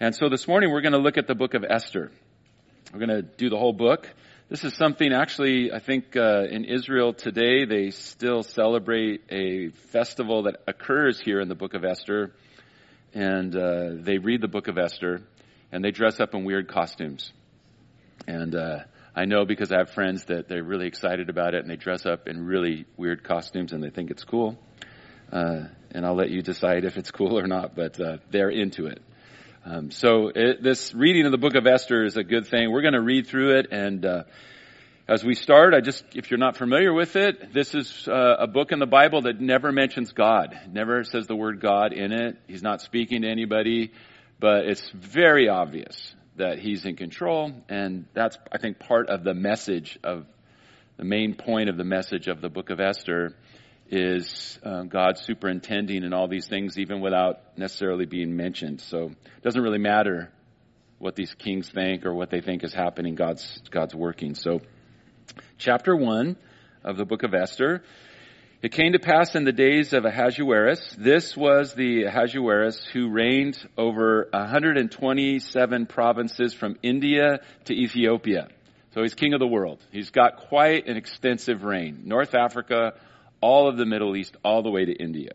And so this morning we're going to look at the book of Esther. We're going to do the whole book. This is something actually, I think uh, in Israel today they still celebrate a festival that occurs here in the book of Esther. And uh, they read the book of Esther and they dress up in weird costumes. And uh, I know because I have friends that they're really excited about it and they dress up in really weird costumes and they think it's cool. Uh, and I'll let you decide if it's cool or not, but uh, they're into it. Um, so it, this reading of the book of Esther is a good thing. We're going to read through it, and uh, as we start, I just if you're not familiar with it, this is uh, a book in the Bible that never mentions God, never says the word God in it. He's not speaking to anybody, but it's very obvious that He's in control, and that's I think part of the message of the main point of the message of the book of Esther is uh, God superintending and all these things, even without necessarily being mentioned. So it doesn't really matter what these kings think or what they think is happening. God's God's working. So, chapter one of the book of Esther. It came to pass in the days of Ahasuerus. This was the Ahasuerus who reigned over 127 provinces from India to Ethiopia. So he's king of the world. He's got quite an extensive reign. North Africa, all of the Middle East, all the way to India.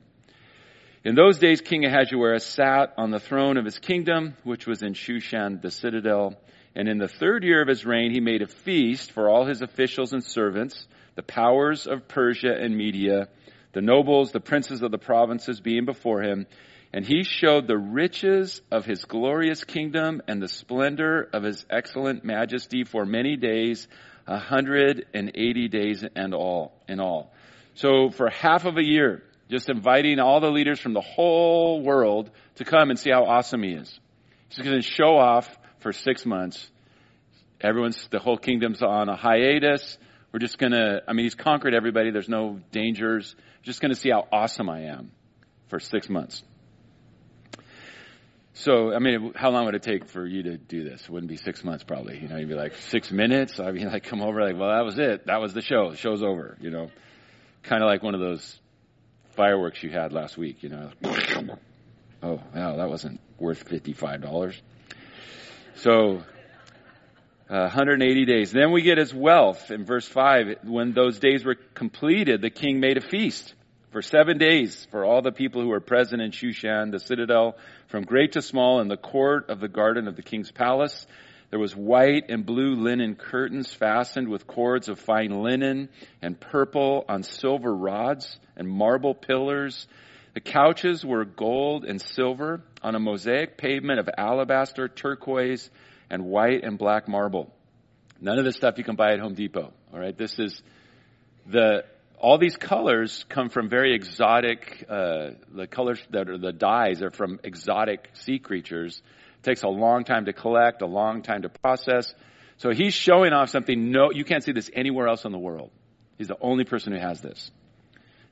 In those days, King Ahasuerus sat on the throne of his kingdom, which was in Shushan, the citadel. And in the third year of his reign, he made a feast for all his officials and servants, the powers of Persia and Media, the nobles, the princes of the provinces being before him. And he showed the riches of his glorious kingdom and the splendor of his excellent majesty for many days, a hundred and eighty days and all, in all. So for half of a year, just inviting all the leaders from the whole world to come and see how awesome he is. He's going to show off for six months. Everyone's, the whole kingdom's on a hiatus. We're just going to, I mean, he's conquered everybody. There's no dangers. Just going to see how awesome I am for six months. So, I mean, how long would it take for you to do this? It wouldn't be six months probably. You know, you'd be like, six minutes? I mean, like, come over, like, well, that was it. That was the show. The show's over, you know kind of like one of those fireworks you had last week, you know. Oh, wow, that wasn't worth $55. So, uh, 180 days. Then we get his wealth in verse 5. When those days were completed, the king made a feast for seven days for all the people who were present in Shushan, the citadel, from great to small, in the court of the garden of the king's palace. There was white and blue linen curtains fastened with cords of fine linen and purple on silver rods and marble pillars. The couches were gold and silver on a mosaic pavement of alabaster, turquoise, and white and black marble. None of this stuff you can buy at Home Depot. All right, this is the all these colors come from very exotic. Uh, the colors that are the dyes are from exotic sea creatures takes a long time to collect, a long time to process. So he's showing off something no, you can't see this anywhere else in the world. He's the only person who has this.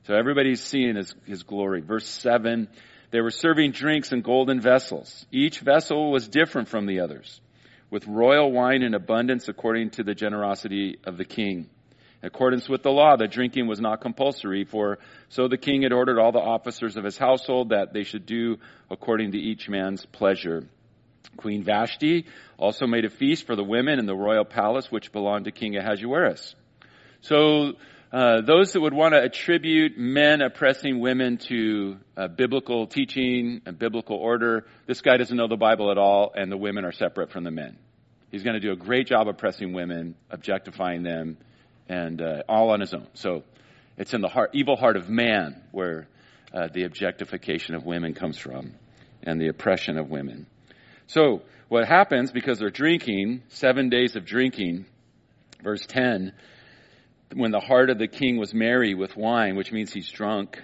So everybody's seeing his, his glory. Verse 7, they were serving drinks in golden vessels. Each vessel was different from the others, with royal wine in abundance according to the generosity of the king. In accordance with the law, the drinking was not compulsory, for so the king had ordered all the officers of his household that they should do according to each man's pleasure. Queen Vashti also made a feast for the women in the royal palace which belonged to King Ahasuerus. So uh, those that would want to attribute men oppressing women to biblical teaching and biblical order, this guy doesn't know the Bible at all, and the women are separate from the men. He's going to do a great job oppressing women, objectifying them, and uh, all on his own. So it's in the heart, evil heart of man where uh, the objectification of women comes from, and the oppression of women. So, what happens because they're drinking, seven days of drinking, verse 10, when the heart of the king was merry with wine, which means he's drunk,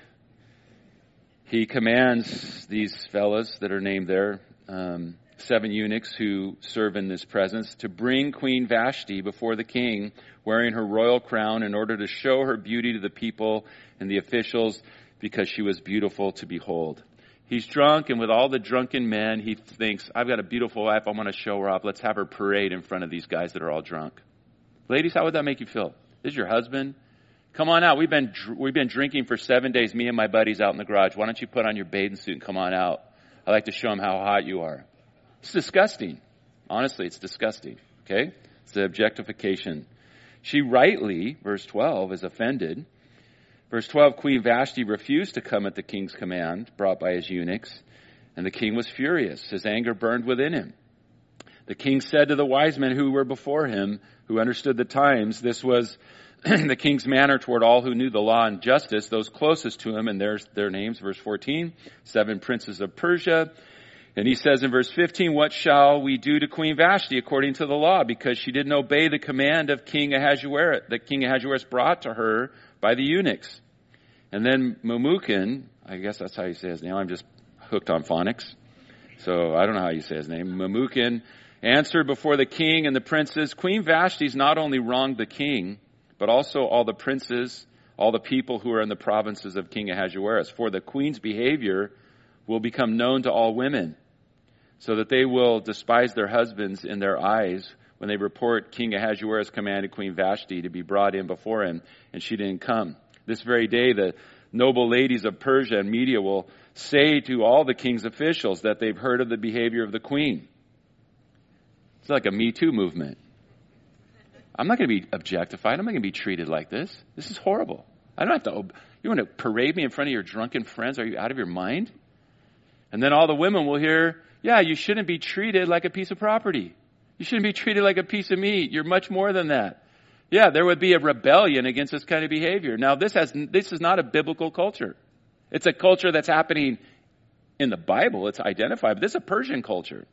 he commands these fellows that are named there, um, seven eunuchs who serve in this presence to bring Queen Vashti before the king wearing her royal crown in order to show her beauty to the people and the officials because she was beautiful to behold. He's drunk and with all the drunken men, he thinks, I've got a beautiful wife. I want to show her off. Let's have her parade in front of these guys that are all drunk. Ladies, how would that make you feel? This is your husband. Come on out. We've been, we've been drinking for seven days, me and my buddies out in the garage. Why don't you put on your bathing suit and come on out? I like to show him how hot you are. It's disgusting. Honestly, it's disgusting. Okay? It's the objectification. She rightly, verse 12, is offended. Verse 12, Queen Vashti refused to come at the king's command brought by his eunuchs, and the king was furious. His anger burned within him. The king said to the wise men who were before him, who understood the times, this was the king's manner toward all who knew the law and justice, those closest to him, and there's their names, verse 14, seven princes of Persia, and he says in verse 15, what shall we do to Queen Vashti according to the law? Because she didn't obey the command of King Ahasuerus, that King Ahasuerus brought to her by the eunuchs. And then Memucan, I guess that's how you say his name. I'm just hooked on phonics. So I don't know how you say his name. Memucan answered before the king and the princes, Queen Vashti's not only wronged the king, but also all the princes, all the people who are in the provinces of King Ahasuerus. For the queen's behavior will become known to all women so that they will despise their husbands in their eyes when they report King Ahasuerus commanded Queen Vashti to be brought in before him, and she didn't come. This very day, the noble ladies of Persia and Media will say to all the king's officials that they've heard of the behavior of the queen. It's like a Me Too movement. I'm not going to be objectified. I'm not going to be treated like this. This is horrible. I don't have to. You want to parade me in front of your drunken friends? Are you out of your mind? And then all the women will hear yeah, you shouldn't be treated like a piece of property. You shouldn't be treated like a piece of meat. You're much more than that. Yeah, there would be a rebellion against this kind of behavior. Now, this has, this is not a biblical culture. It's a culture that's happening in the Bible. It's identified, but this is a Persian culture.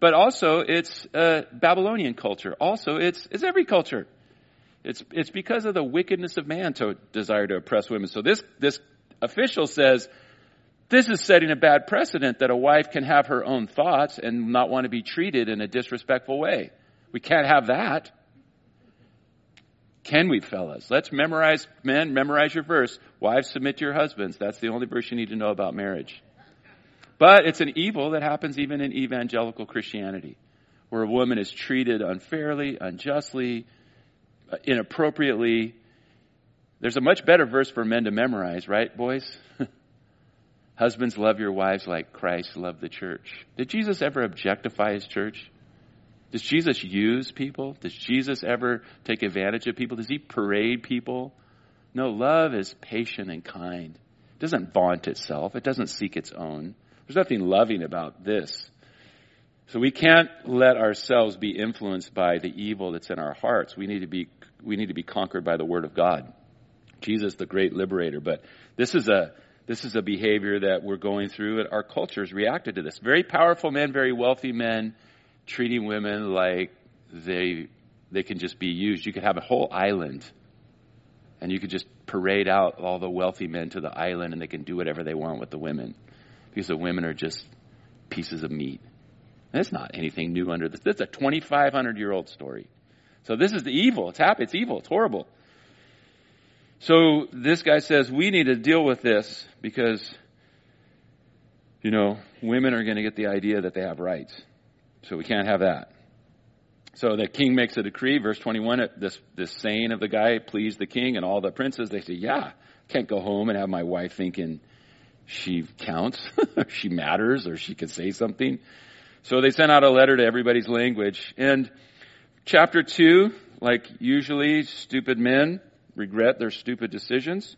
But also, it's a Babylonian culture. Also, it's, it's every culture. It's, it's because of the wickedness of man to desire to oppress women. So this, this official says, this is setting a bad precedent that a wife can have her own thoughts and not want to be treated in a disrespectful way. We can't have that. Can we, fellas? Let's memorize, men, memorize your verse. Wives, submit to your husbands. That's the only verse you need to know about marriage. But it's an evil that happens even in evangelical Christianity, where a woman is treated unfairly, unjustly, uh, inappropriately. There's a much better verse for men to memorize, right, boys? Husbands, love your wives like Christ loved the church. Did Jesus ever objectify his church? Does Jesus use people? Does Jesus ever take advantage of people? Does he parade people? No, love is patient and kind. It doesn't vaunt itself. It doesn't seek its own. There's nothing loving about this. So we can't let ourselves be influenced by the evil that's in our hearts. We need to be, we need to be conquered by the Word of God. Jesus, the great liberator. But this is a, this is a behavior that we're going through, and our cultures reacted to this. Very powerful men, very wealthy men, treating women like they they can just be used. You could have a whole island, and you could just parade out all the wealthy men to the island, and they can do whatever they want with the women, because the women are just pieces of meat. And it's not anything new under this. Is a 2,500 year old story. So this is the evil. It's happening. It's evil. It's horrible. So this guy says, we need to deal with this because, you know, women are going to get the idea that they have rights. So we can't have that. So the king makes a decree, verse 21, this, this saying of the guy pleased the king and all the princes. They say, yeah, can't go home and have my wife thinking she counts, she matters, or she could say something. So they sent out a letter to everybody's language. And chapter 2, like usually stupid men, regret their stupid decisions.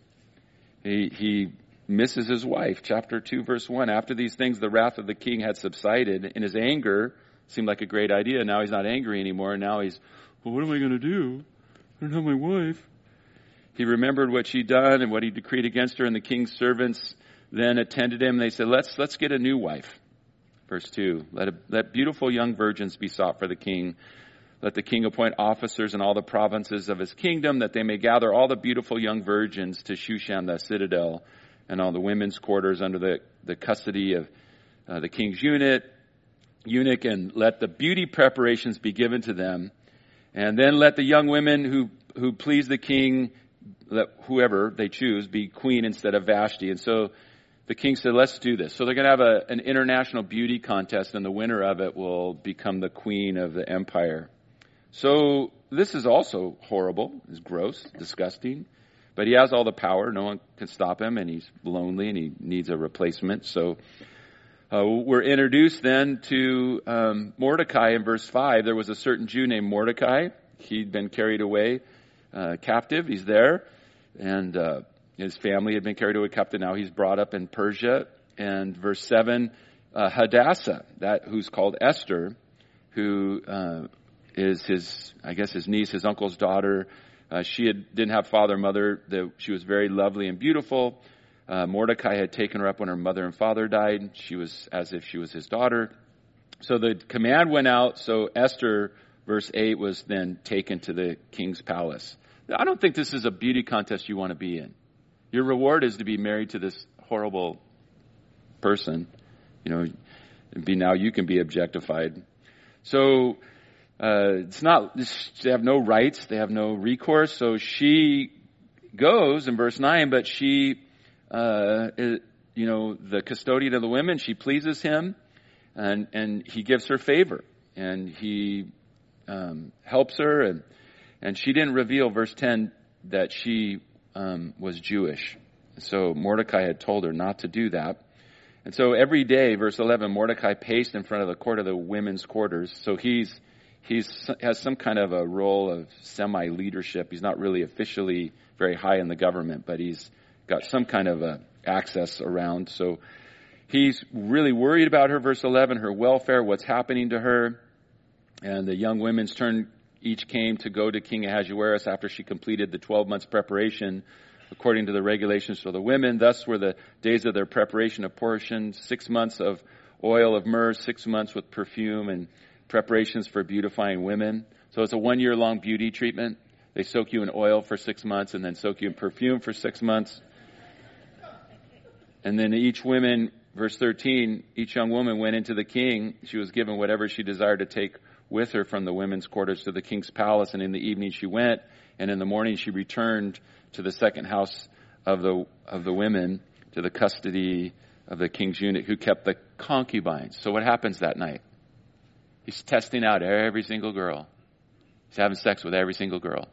He, he misses his wife. Chapter 2, verse 1. After these things, the wrath of the king had subsided. In his anger, seemed like a great idea. Now he's not angry anymore. Now he's, well, what am I going to do? I don't have my wife. He remembered what she'd done and what he decreed against her, and the king's servants then attended him. They said, let's, let's get a new wife. Verse 2. Let, a, let beautiful young virgins be sought for the king let the king appoint officers in all the provinces of his kingdom, that they may gather all the beautiful young virgins to Shushan the citadel, and all the women's quarters under the, the custody of uh, the king's unit. eunuch and let the beauty preparations be given to them. And then let the young women who, who please the king, let whoever they choose, be queen instead of Vashti. And so the king said, let's do this. So they're going to have a, an international beauty contest and the winner of it will become the queen of the empire. So this is also horrible. It's gross, disgusting. But he has all the power. No one can stop him and he's lonely and he needs a replacement. So uh, we're introduced then to um, Mordecai in verse 5. There was a certain Jew named Mordecai. He'd been carried away uh, captive. He's there. And uh, his family had been carried away captive. Now he's brought up in Persia. And verse 7, uh, Hadassah, that who's called Esther, who uh, is his, I guess his niece, his uncle's daughter. Uh, she had, didn't have father, or mother. The, she was very lovely and beautiful. Uh, Mordecai had taken her up when her mother and father died. She was as if she was his daughter. So the command went out. So Esther, verse 8, was then taken to the king's palace. I don't think this is a beauty contest you want to be in. Your reward is to be married to this horrible person. You know, be now you can be objectified. So uh, it's not. They have no rights. They have no recourse. So she goes in verse nine, but she uh, you know, the custodian of the women, she pleases him, and and he gives her favor, and he um, helps her, and and she didn't reveal verse ten that she um, was Jewish, so Mordecai had told her not to do that. And so every day, verse 11, Mordecai paced in front of the court of the women's quarters. So he's, he's, has some kind of a role of semi leadership. He's not really officially very high in the government, but he's got some kind of a access around. So he's really worried about her, verse 11, her welfare, what's happening to her. And the young women's turn each came to go to King Ahasuerus after she completed the 12 months preparation according to the regulations for the women. Thus were the days of their preparation apportioned, six months of oil of myrrh, six months with perfume and preparations for beautifying women. So it's a one year long beauty treatment. They soak you in oil for six months and then soak you in perfume for six months. And then each woman, verse 13, each young woman went into the king. She was given whatever she desired to take with her from the women's quarters to the king's palace. And in the evening she went, and in the morning she returned to the second house of the, of the women, to the custody of the king's eunuch who kept the concubines. So what happens that night? He's testing out every single girl. He's having sex with every single girl.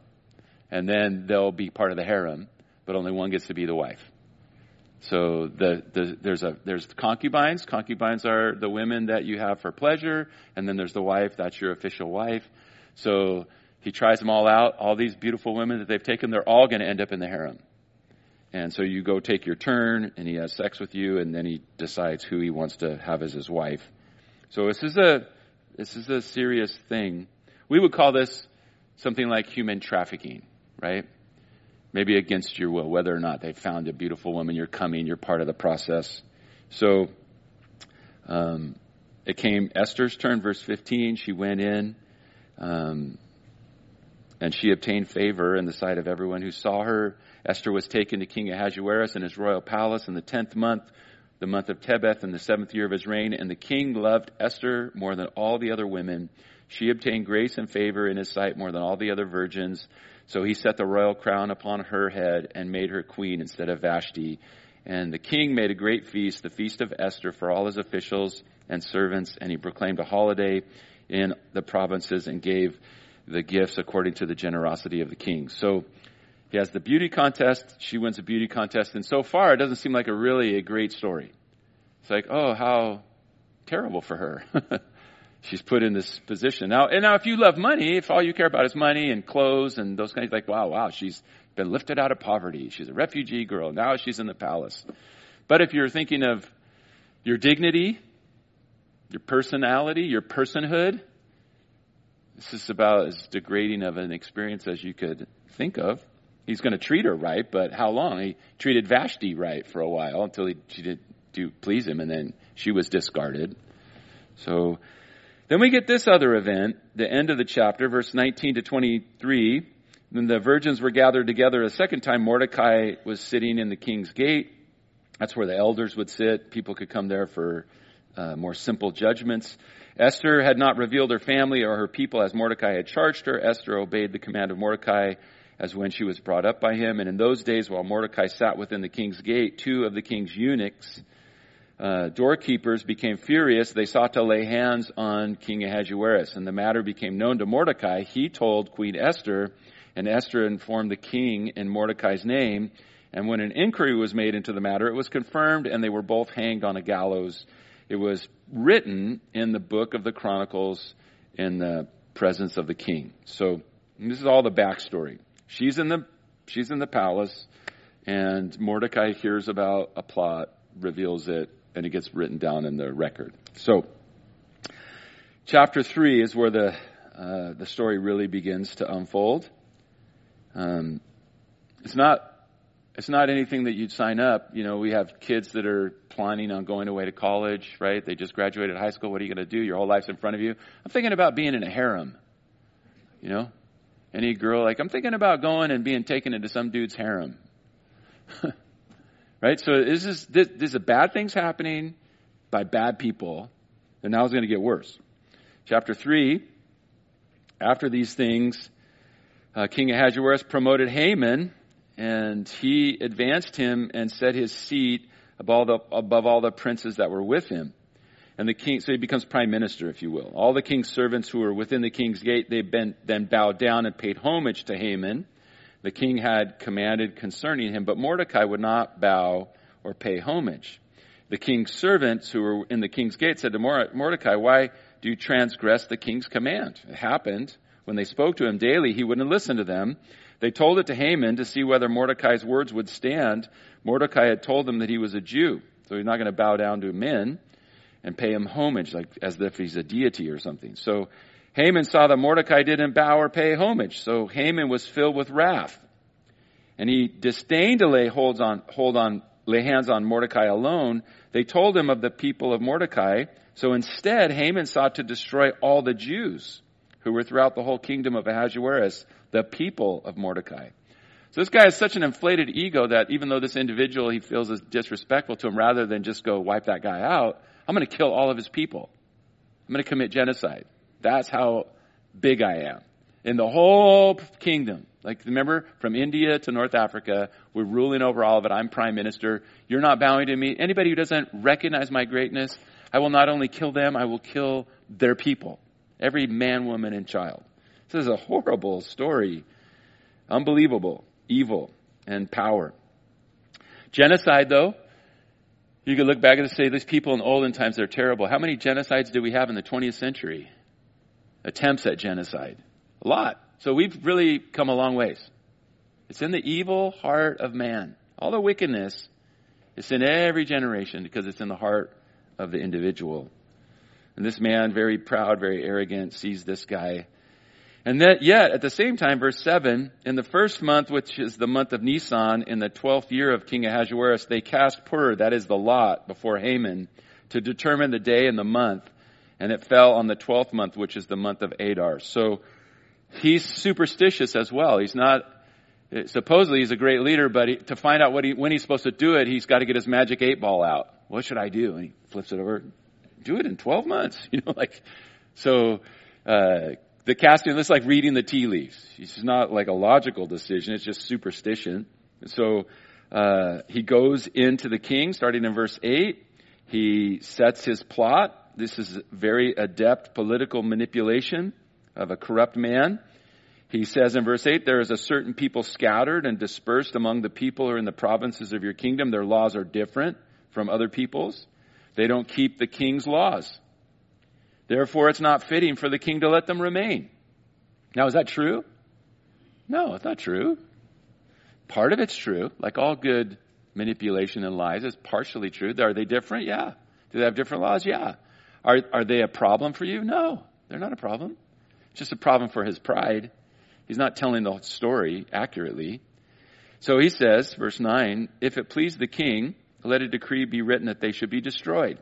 And then they'll be part of the harem, but only one gets to be the wife. So the, the, there's a there's concubines. Concubines are the women that you have for pleasure, and then there's the wife. That's your official wife. So he tries them all out. All these beautiful women that they've taken, they're all going to end up in the harem. And so you go take your turn, and he has sex with you, and then he decides who he wants to have as his wife. So this is a this is a serious thing. We would call this something like human trafficking, right? maybe against your will, whether or not they found a beautiful woman, you're coming, you're part of the process. So, um, it came Esther's turn, verse 15. She went in, um, and she obtained favor in the sight of everyone who saw her. Esther was taken to King Ahasuerus in his royal palace in the tenth month, the month of Tebeth, in the seventh year of his reign. And the king loved Esther more than all the other women. She obtained grace and favor in his sight more than all the other virgins. So he set the royal crown upon her head and made her queen instead of Vashti. And the king made a great feast, the feast of Esther, for all his officials and servants, and he proclaimed a holiday in the provinces and gave the gifts according to the generosity of the king. So he has the beauty contest. She wins a beauty contest. And so far, it doesn't seem like a really a great story. It's like, oh, how terrible for her. she's put in this position. Now, and now if you love money, if all you care about is money and clothes and those kinds, like, wow, wow, she's been lifted out of poverty. She's a refugee girl. Now she's in the palace. But if you're thinking of your dignity, your personality, your personhood, this is about as degrading of an experience as you could think of. He's going to treat her right, but how long? He treated Vashti right for a while until he, she did do please him, and then she was discarded. So then we get this other event, the end of the chapter, verse 19 to 23. When the virgins were gathered together a second time, Mordecai was sitting in the king's gate. That's where the elders would sit. People could come there for uh, more simple judgments. Esther had not revealed her family or her people as Mordecai had charged her. Esther obeyed the command of Mordecai as when she was brought up by him. And in those days, while Mordecai sat within the king's gate, two of the king's eunuchs, uh, doorkeepers, became furious. They sought to lay hands on King Ahasuerus. And the matter became known to Mordecai. He told Queen Esther, and Esther informed the king in Mordecai's name. And when an inquiry was made into the matter, it was confirmed, and they were both hanged on a gallows. It was written in the book of the Chronicles in the presence of the king. So this is all the backstory. She's in the she's in the palace, and Mordecai hears about a plot, reveals it, and it gets written down in the record. So, chapter three is where the uh, the story really begins to unfold. Um, it's not it's not anything that you'd sign up. You know, we have kids that are planning on going away to college, right? They just graduated high school. What are you going to do? Your whole life's in front of you. I'm thinking about being in a harem. You know, any girl, like, I'm thinking about going and being taken into some dude's harem. right? So this is, this, this is a bad things happening by bad people, and now it's going to get worse. Chapter 3, after these things, uh, King Ahasuerus promoted Haman, and he advanced him and set his seat above, the, above all the princes that were with him. And the king, so he becomes prime minister, if you will. All the king's servants who were within the king's gate, they then bowed down and paid homage to Haman. The king had commanded concerning him, but Mordecai would not bow or pay homage. The king's servants who were in the king's gate said to Mordecai, why do you transgress the king's command? It happened when they spoke to him daily, he wouldn't listen to them. They told it to Haman to see whether Mordecai's words would stand. Mordecai had told them that he was a Jew, so he's not going to bow down to men and pay him homage, like as if he's a deity or something. So Haman saw that Mordecai didn't bow or pay homage. So Haman was filled with wrath. And he disdained to lay holds on, hold on, lay hands on Mordecai alone. They told him of the people of Mordecai. So instead, Haman sought to destroy all the Jews who were throughout the whole kingdom of Ahasuerus, the people of Mordecai. So this guy has such an inflated ego that even though this individual he feels is disrespectful to him, rather than just go wipe that guy out, I'm going to kill all of his people. I'm going to commit genocide. That's how big I am. In the whole kingdom. Like, remember, from India to North Africa, we're ruling over all of it. I'm prime minister. You're not bowing to me. Anybody who doesn't recognize my greatness, I will not only kill them, I will kill their people. Every man, woman, and child. This is a horrible story. Unbelievable. Evil and power. Genocide, though, you could look back and say these people in olden times are terrible. How many genocides do we have in the 20th century? Attempts at genocide. A lot. So we've really come a long ways. It's in the evil heart of man. All the wickedness is in every generation because it's in the heart of the individual. And this man, very proud, very arrogant, sees this guy and that yet, at the same time, verse 7, in the first month, which is the month of Nisan, in the twelfth year of King Ahasuerus, they cast pur, that is the lot, before Haman, to determine the day and the month. And it fell on the twelfth month, which is the month of Adar. So, he's superstitious as well. He's not, supposedly he's a great leader, but he, to find out he, when he's supposed to do it, he's got to get his magic eight ball out. What should I do? And he flips it over. Do it in 12 months. You know, like, so, uh, the casting, this is like reading the tea leaves. It's not like a logical decision, it's just superstition. And so uh, he goes into the king, starting in verse 8. He sets his plot. This is very adept political manipulation of a corrupt man. He says in verse 8, there is a certain people scattered and dispersed among the people who are in the provinces of your kingdom. Their laws are different from other people's. They don't keep the king's laws. Therefore, it's not fitting for the king to let them remain. Now, is that true? No, it's not true. Part of it's true. Like all good manipulation and lies is partially true. Are they different? Yeah. Do they have different laws? Yeah. Are, are they a problem for you? No, they're not a problem. It's just a problem for his pride. He's not telling the story accurately. So he says, verse 9, if it please the king, let a decree be written that they should be destroyed.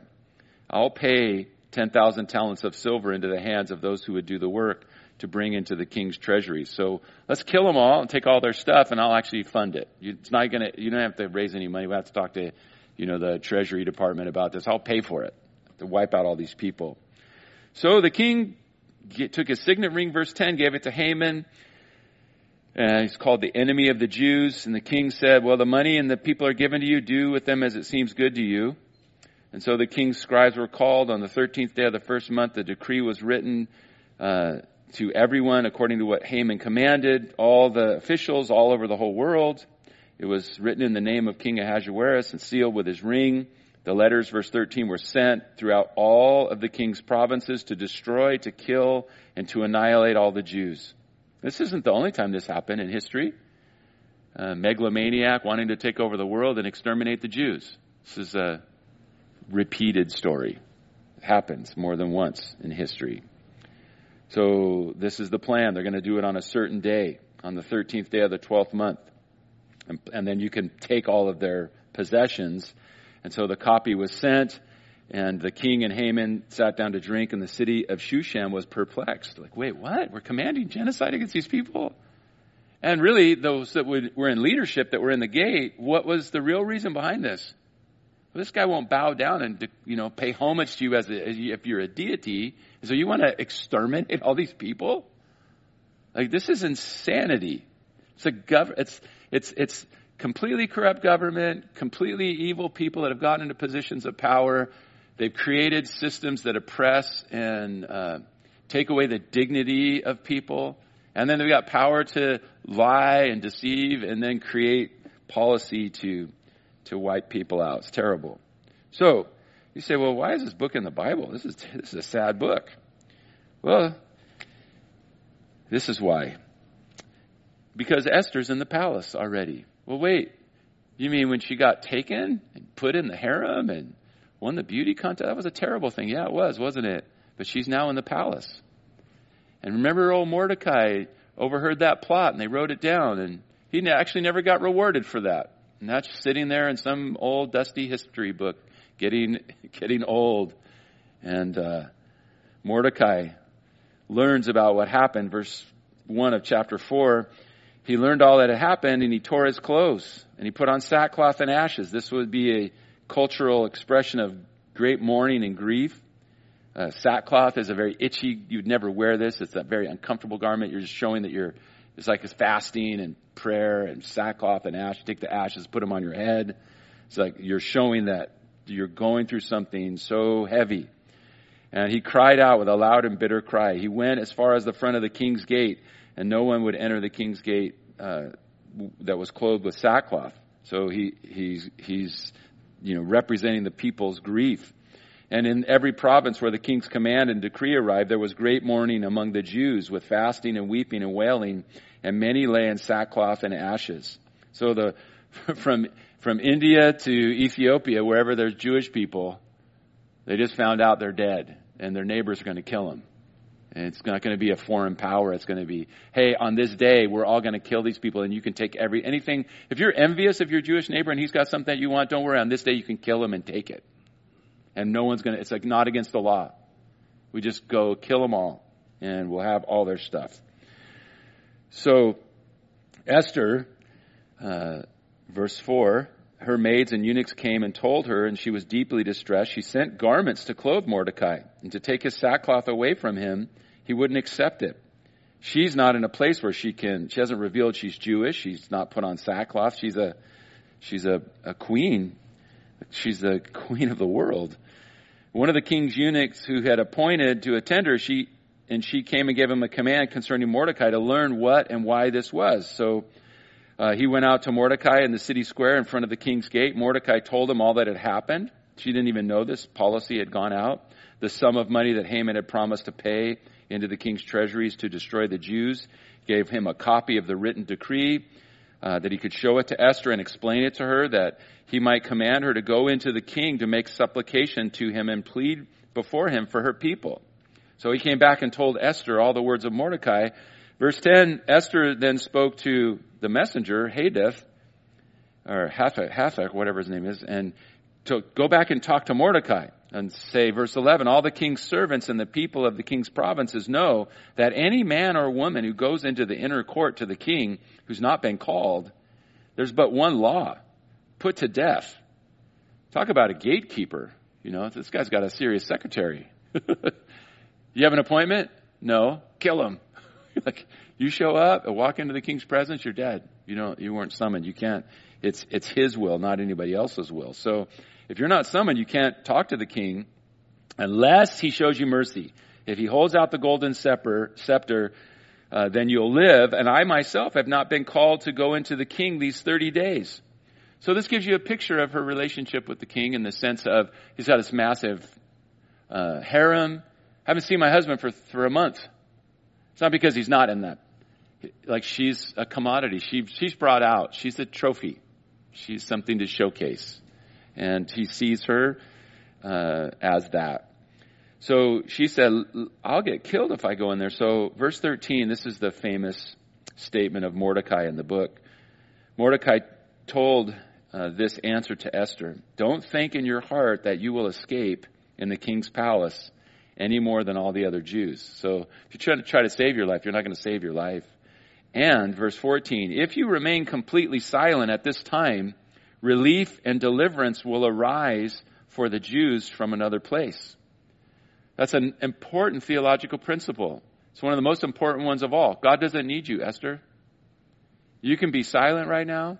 I'll pay 10,000 talents of silver into the hands of those who would do the work to bring into the king's treasury. So let's kill them all and take all their stuff and I'll actually fund it. It's not gonna, you don't have to raise any money. We have to talk to, you know, the treasury department about this. I'll pay for it to wipe out all these people. So the king took his signet ring, verse 10, gave it to Haman. Uh, he's called the enemy of the Jews. And the king said, well, the money and the people are given to you. Do with them as it seems good to you. And so the king's scribes were called on the 13th day of the first month. The decree was written uh, to everyone according to what Haman commanded, all the officials all over the whole world. It was written in the name of King Ahasuerus and sealed with his ring. The letters, verse 13, were sent throughout all of the king's provinces to destroy, to kill, and to annihilate all the Jews. This isn't the only time this happened in history. A megalomaniac wanting to take over the world and exterminate the Jews. This is a repeated story. It happens more than once in history. So this is the plan. They're going to do it on a certain day, on the 13th day of the 12th month. And, and then you can take all of their possessions. And so the copy was sent, and the king and Haman sat down to drink, and the city of Shushan was perplexed. Like, wait, what? We're commanding genocide against these people? And really, those that were in leadership that were in the gate, what was the real reason behind this? Well, this guy won't bow down and you know pay homage to you as, a, as if you're a deity. So you want to exterminate all these people? Like this is insanity. It's a gov- It's it's it's completely corrupt government, completely evil people that have gotten into positions of power. They've created systems that oppress and uh, take away the dignity of people, and then they've got power to lie and deceive, and then create policy to to wipe people out. It's terrible. So, you say, well, why is this book in the Bible? This is, this is a sad book. Well, this is why. Because Esther's in the palace already. Well, wait. You mean when she got taken and put in the harem and won the beauty contest? That was a terrible thing. Yeah, it was, wasn't it? But she's now in the palace. And remember old Mordecai overheard that plot and they wrote it down and he actually never got rewarded for that. That's sitting there in some old dusty history book, getting getting old. And uh, Mordecai learns about what happened. Verse one of chapter four. He learned all that had happened, and he tore his clothes, and he put on sackcloth and ashes. This would be a cultural expression of great mourning and grief. Uh, sackcloth is a very itchy. You'd never wear this. It's a very uncomfortable garment. You're just showing that you're it's like it's fasting and prayer and sackcloth and ash. Take the ashes, put them on your head. It's like you're showing that you're going through something so heavy. And he cried out with a loud and bitter cry. He went as far as the front of the king's gate, and no one would enter the king's gate uh, that was clothed with sackcloth. So he he's he's you know representing the people's grief. And in every province where the king's command and decree arrived, there was great mourning among the Jews with fasting and weeping and wailing, and many lay in sackcloth and ashes. So the, from, from India to Ethiopia, wherever there's Jewish people, they just found out they're dead and their neighbors are going to kill them. And it's not going to be a foreign power. It's going to be, hey, on this day, we're all going to kill these people and you can take every, anything. If you're envious of your Jewish neighbor and he's got something that you want, don't worry. On this day, you can kill him and take it and no one's going to, it's like not against the law. We just go kill them all and we'll have all their stuff. So, Esther, uh, verse 4, her maids and eunuchs came and told her, and she was deeply distressed. She sent garments to clothe Mordecai, and to take his sackcloth away from him, he wouldn't accept it. She's not in a place where she can, she hasn't revealed she's Jewish. She's not put on sackcloth. She's a, she's a, a queen She's the queen of the world. One of the king's eunuchs who had appointed to attend her, she, and she came and gave him a command concerning Mordecai to learn what and why this was. So, uh, he went out to Mordecai in the city square in front of the king's gate. Mordecai told him all that had happened. She didn't even know this policy had gone out. The sum of money that Haman had promised to pay into the king's treasuries to destroy the Jews gave him a copy of the written decree uh, that he could show it to Esther and explain it to her, that he might command her to go into the king to make supplication to him and plead before him for her people. So he came back and told Esther all the words of Mordecai. Verse 10, Esther then spoke to the messenger, Hadeth, or Hathach, whatever his name is, and to go back and talk to Mordecai and say, verse 11, all the king's servants and the people of the king's provinces know that any man or woman who goes into the inner court to the king who's not been called, there's but one law, put to death. Talk about a gatekeeper. You know, this guy's got a serious secretary. You have an appointment? No. Kill him. like, you show up and walk into the king's presence, you're dead. You don't, you weren't summoned. You can't. It's, it's his will, not anybody else's will. So, if you're not summoned, you can't talk to the king unless he shows you mercy. If he holds out the golden scepter, uh, then you'll live. And I myself have not been called to go into the king these 30 days. So this gives you a picture of her relationship with the king in the sense of he's got this massive uh, harem. Haven't seen my husband for for a month. It's not because he's not in that. Like she's a commodity. She she's brought out. She's a trophy. She's something to showcase, and he sees her uh, as that. So she said, I'll get killed if I go in there. So, verse 13, this is the famous statement of Mordecai in the book. Mordecai told uh, this answer to Esther Don't think in your heart that you will escape in the king's palace any more than all the other Jews. So, if you try to try to save your life, you're not going to save your life. And, verse 14, if you remain completely silent at this time, relief and deliverance will arise for the Jews from another place. That's an important theological principle. It's one of the most important ones of all. God doesn't need you, Esther. You can be silent right now.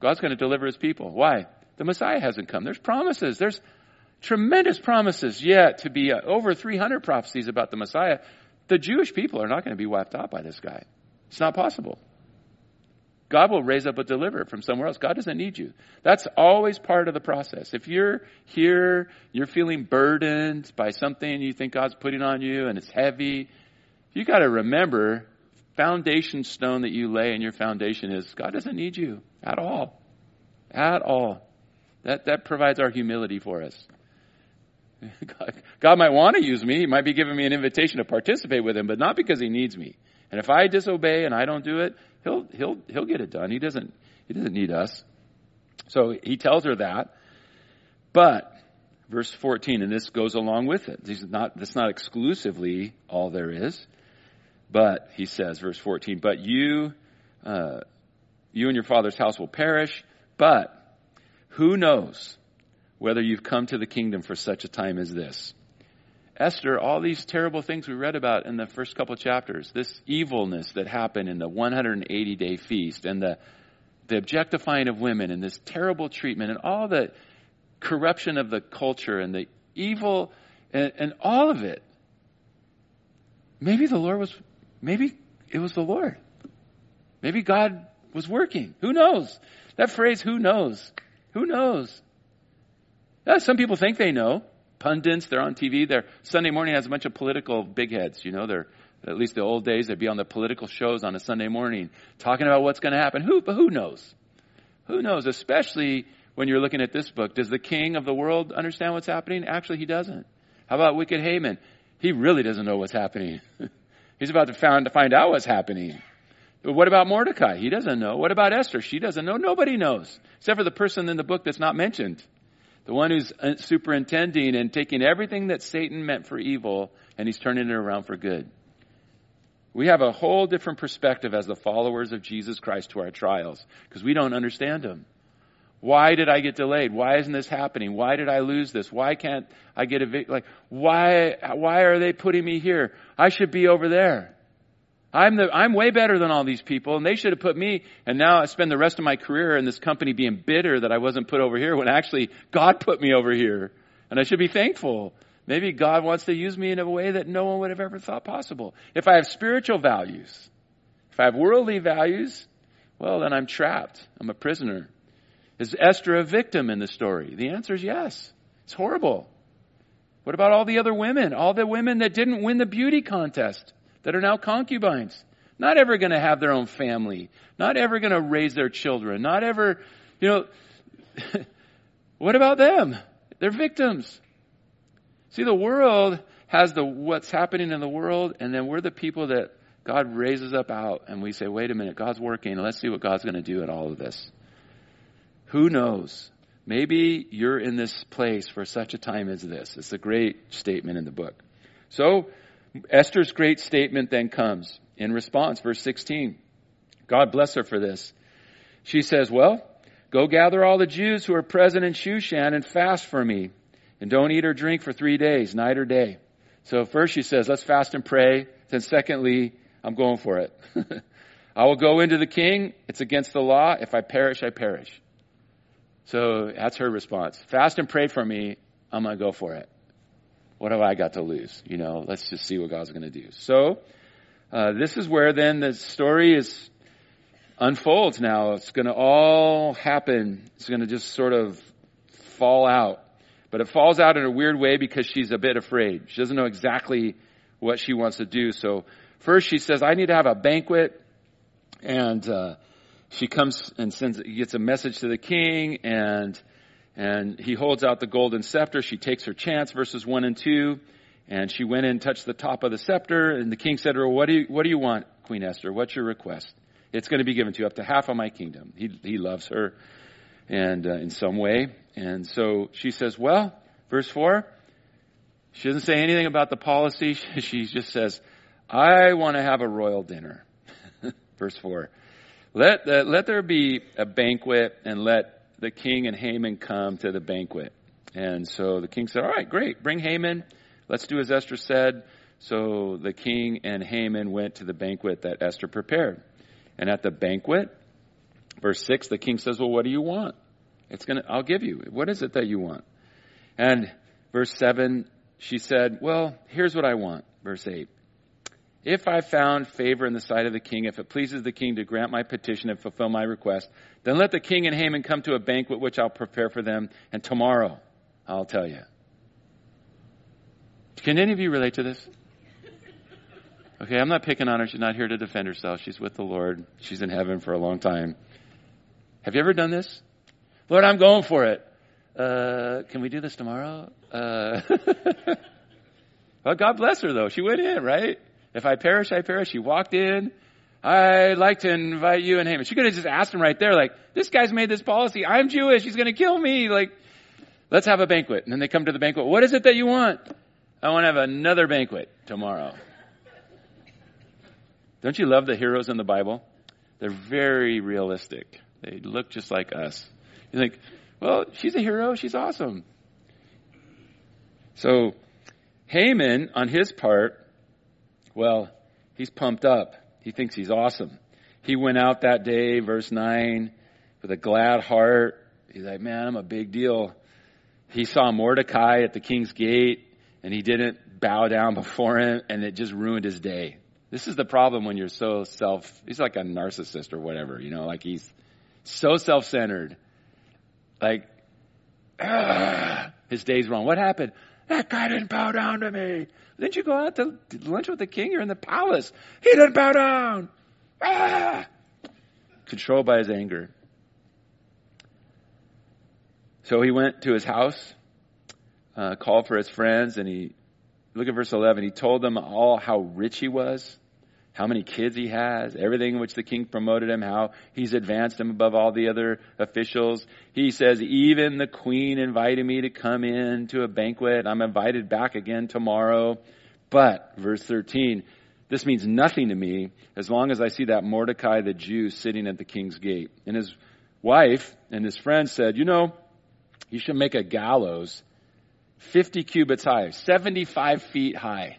God's going to deliver his people. Why? The Messiah hasn't come. There's promises. There's tremendous promises yet to be uh, over 300 prophecies about the Messiah. The Jewish people are not going to be wiped out by this guy. It's not possible. God will raise up a deliverer from somewhere else. God doesn't need you. That's always part of the process. If you're here, you're feeling burdened by something you think God's putting on you and it's heavy, you got to remember foundation stone that you lay in your foundation is God doesn't need you at all. At all. That, that provides our humility for us. God, God might want to use me. He might be giving me an invitation to participate with him, but not because he needs me. And if I disobey and I don't do it, he'll he'll he'll get it done. He doesn't he doesn't need us. So he tells her that. But verse 14, and this goes along with it. This is not that's not exclusively all there is. But he says, verse 14, but you uh, you and your father's house will perish, but who knows whether you've come to the kingdom for such a time as this? Esther, all these terrible things we read about in the first couple chapters, this evilness that happened in the 180 day feast and the, the objectifying of women and this terrible treatment and all the corruption of the culture and the evil and, and all of it. Maybe the Lord was, maybe it was the Lord. Maybe God was working. Who knows? That phrase, who knows? Who knows? Some people think they know pundits. They're on TV. Their Sunday morning has a bunch of political big heads. You know, they're at least the old days. They'd be on the political shows on a Sunday morning talking about what's going to happen. Who? But who knows? Who knows? Especially when you're looking at this book. Does the king of the world understand what's happening? Actually, he doesn't. How about wicked Haman? He really doesn't know what's happening. He's about to find, to find out what's happening. What about Mordecai? He doesn't know. What about Esther? She doesn't know. Nobody knows. Except for the person in the book that's not mentioned the one who's uh, superintending and taking everything that Satan meant for evil and he's turning it around for good. We have a whole different perspective as the followers of Jesus Christ to our trials because we don't understand them. Why did I get delayed? Why isn't this happening? Why did I lose this? Why can't I get a like why why are they putting me here? I should be over there. I'm the, I'm way better than all these people and they should have put me and now I spend the rest of my career in this company being bitter that I wasn't put over here when actually God put me over here and I should be thankful. Maybe God wants to use me in a way that no one would have ever thought possible. If I have spiritual values, if I have worldly values, well then I'm trapped. I'm a prisoner. Is Esther a victim in the story? The answer is yes. It's horrible. What about all the other women? All the women that didn't win the beauty contest? That are now concubines. Not ever going to have their own family. Not ever going to raise their children. Not ever, you know, what about them? They're victims. See, the world has the what's happening in the world, and then we're the people that God raises up out, and we say, wait a minute, God's working, let's see what God's going to do in all of this. Who knows? Maybe you're in this place for such a time as this. It's a great statement in the book. So, Esther's great statement then comes in response, verse 16. God bless her for this. She says, Well, go gather all the Jews who are present in Shushan and fast for me, and don't eat or drink for three days, night or day. So first she says, let's fast and pray. Then secondly, I'm going for it. I will go into the king. It's against the law. If I perish, I perish. So that's her response. Fast and pray for me. I'm going to go for it. What have I got to lose? You know, let's just see what God's going to do. So, uh, this is where then the story is unfolds now. It's going to all happen. It's going to just sort of fall out. But it falls out in a weird way because she's a bit afraid. She doesn't know exactly what she wants to do. So first she says, I need to have a banquet. And, uh, she comes and sends, gets a message to the king and, and he holds out the golden scepter. She takes her chance, verses one and two. And she went in and touched the top of the scepter. And the king said to her, what do you, what do you want, Queen Esther? What's your request? It's going to be given to you up to half of my kingdom. He, he loves her and, uh, in some way. And so she says, well, verse four, she doesn't say anything about the policy. She just says, I want to have a royal dinner. verse four. Let, uh, let there be a banquet and let the king and Haman come to the banquet. And so the king said, all right, great. Bring Haman. Let's do as Esther said. So the king and Haman went to the banquet that Esther prepared. And at the banquet, verse 6, the king says, well, what do you want? It's gonna, I'll give you. What is it that you want? And verse 7, she said, well, here's what I want. Verse 8. If I found favor in the sight of the king, if it pleases the king to grant my petition and fulfill my request, then let the king and Haman come to a banquet which I'll prepare for them, and tomorrow I'll tell you. Can any of you relate to this? Okay, I'm not picking on her. She's not here to defend herself. She's with the Lord. She's in heaven for a long time. Have you ever done this? Lord, I'm going for it. Uh, can we do this tomorrow? Uh, well, God bless her though. She went in, right? If I perish, I perish. She walked in. I'd like to invite you and Haman. She could have just asked him right there, like, this guy's made this policy. I'm Jewish. He's going to kill me. Like, let's have a banquet. And then they come to the banquet. What is it that you want? I want to have another banquet tomorrow. Don't you love the heroes in the Bible? They're very realistic. They look just like us. You think, well, she's a hero. She's awesome. So, Haman, on his part, well, he's pumped up. He thinks he's awesome. He went out that day, verse 9, with a glad heart. He's like, man, I'm a big deal. He saw Mordecai at the king's gate and he didn't bow down before him and it just ruined his day. This is the problem when you're so self, he's like a narcissist or whatever, you know, like he's so self-centered. Like, ah, his day's wrong. What happened? That guy didn't bow down to me. Didn't you go out to lunch with the king? You're in the palace. He didn't bow down. Ah! Controlled by his anger. So he went to his house, uh, called for his friends, and he, look at verse 11, he told them all how rich he was, how many kids he has, everything in which the king promoted him, how he's advanced him above all the other officials. He says, even the queen invited me to come in to a banquet. I'm invited back again tomorrow. But, verse 13, this means nothing to me as long as I see that Mordecai the Jew sitting at the king's gate. And his wife and his friend said, you know, you should make a gallows 50 cubits high, 75 feet high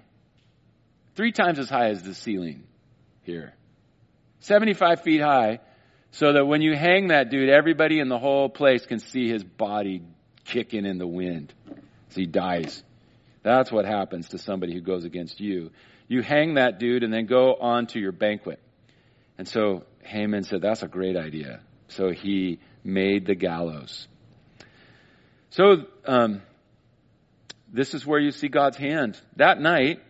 Three times as high as the ceiling here. 75 feet high, so that when you hang that dude, everybody in the whole place can see his body kicking in the wind as he dies. That's what happens to somebody who goes against you. You hang that dude and then go on to your banquet. And so Haman said, that's a great idea. So he made the gallows. So, um, this is where you see God's hand. That night,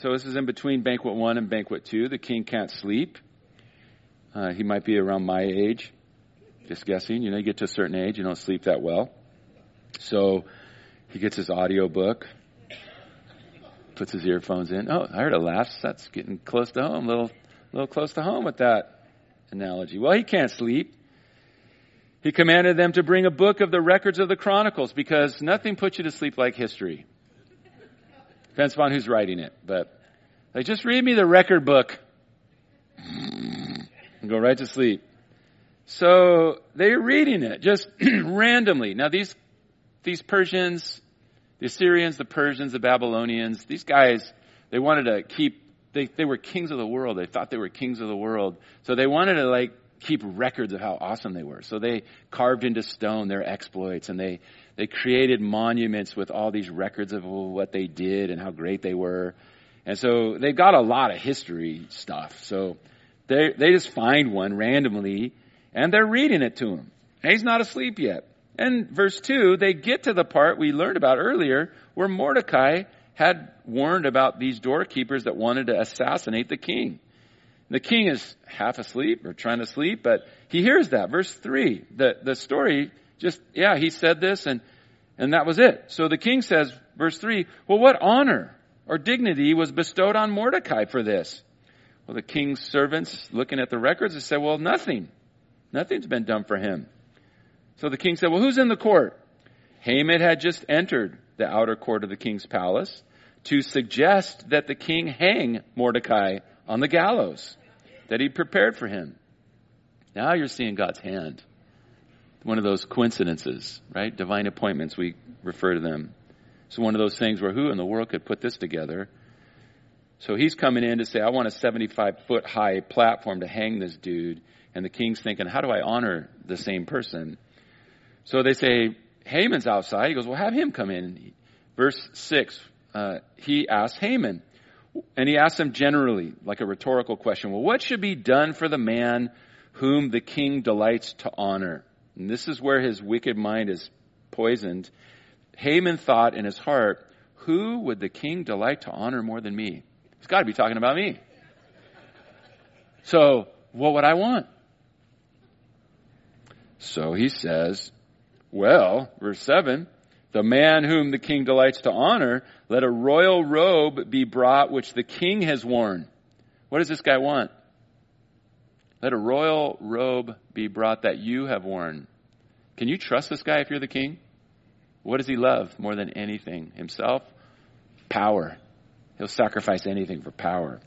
so this is in between banquet one and banquet two. The king can't sleep. Uh, he might be around my age. Just guessing. You know, you get to a certain age, you don't sleep that well. So he gets his audio book, puts his earphones in. Oh, I heard a laugh. That's getting close to home. A little, little close to home with that analogy. Well, he can't sleep. He commanded them to bring a book of the records of the Chronicles because nothing puts you to sleep like history. Depends upon who's writing it. But like, just read me the record book and go right to sleep. So they're reading it just randomly. Now these, these Persians, The Assyrians, the Persians, the Babylonians, these guys, they wanted to keep, they, they were kings of the world. They thought they were kings of the world. So they wanted to like keep records of how awesome they were. So they carved into stone their exploits and they, they created monuments with all these records of what they did and how great they were. And so they've got a lot of history stuff. So they, they just find one randomly and they're reading it to him. And he's not asleep yet. And verse 2, they get to the part we learned about earlier where Mordecai had warned about these doorkeepers that wanted to assassinate the king. The king is half asleep or trying to sleep, but he hears that. Verse 3, the, the story just, yeah, he said this and, and that was it. So the king says, verse 3, well, what honor or dignity was bestowed on Mordecai for this? Well, the king's servants, looking at the records, they said, well, nothing. Nothing's been done for him. So the king said, well, who's in the court? Haman had just entered the outer court of the king's palace to suggest that the king hang Mordecai on the gallows that he prepared for him. Now you're seeing God's hand. One of those coincidences, right? Divine appointments, we refer to them. It's one of those things where who in the world could put this together? So he's coming in to say, I want a 75 foot high platform to hang this dude. And the king's thinking, how do I honor the same person? So they say, Haman's outside. He goes, well, have him come in. Verse 6, uh, he asks Haman, and he asks them generally, like a rhetorical question, well, what should be done for the man whom the king delights to honor? And this is where his wicked mind is poisoned. Haman thought in his heart, who would the king delight to honor more than me? He's got to be talking about me. So, what would I want? So he says, well, verse 7, the man whom the king delights to honor, let a royal robe be brought which the king has worn. What does this guy want? Let a royal robe be brought that you have worn. Can you trust this guy if you're the king? What does he love more than anything? Himself? Power. He'll sacrifice anything for power.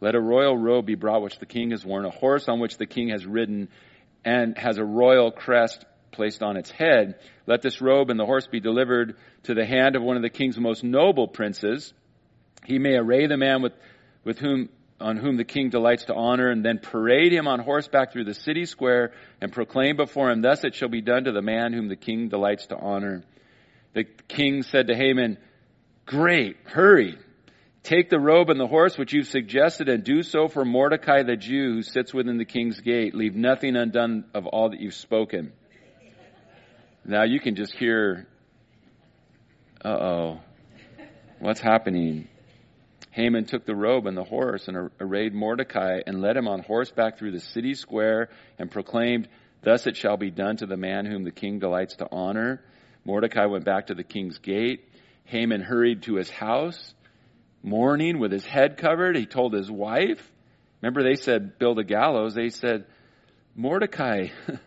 Let a royal robe be brought which the king has worn, a horse on which the king has ridden, and has a royal crest placed on its head. Let this robe and the horse be delivered to the hand of one of the king's most noble princes. He may array the man with, with whom, on whom the king delights to honor and then parade him on horseback through the city square and proclaim before him, thus it shall be done to the man whom the king delights to honor. The king said to Haman, Great, hurry. Take the robe and the horse which you've suggested and do so for Mordecai the Jew who sits within the king's gate. Leave nothing undone of all that you've spoken. Now you can just hear, uh oh, what's happening? Haman took the robe and the horse and arrayed Mordecai and led him on horseback through the city square and proclaimed, Thus it shall be done to the man whom the king delights to honor. Mordecai went back to the king's gate. Haman hurried to his house, mourning with his head covered. He told his wife, remember they said, build a gallows. They said, Mordecai,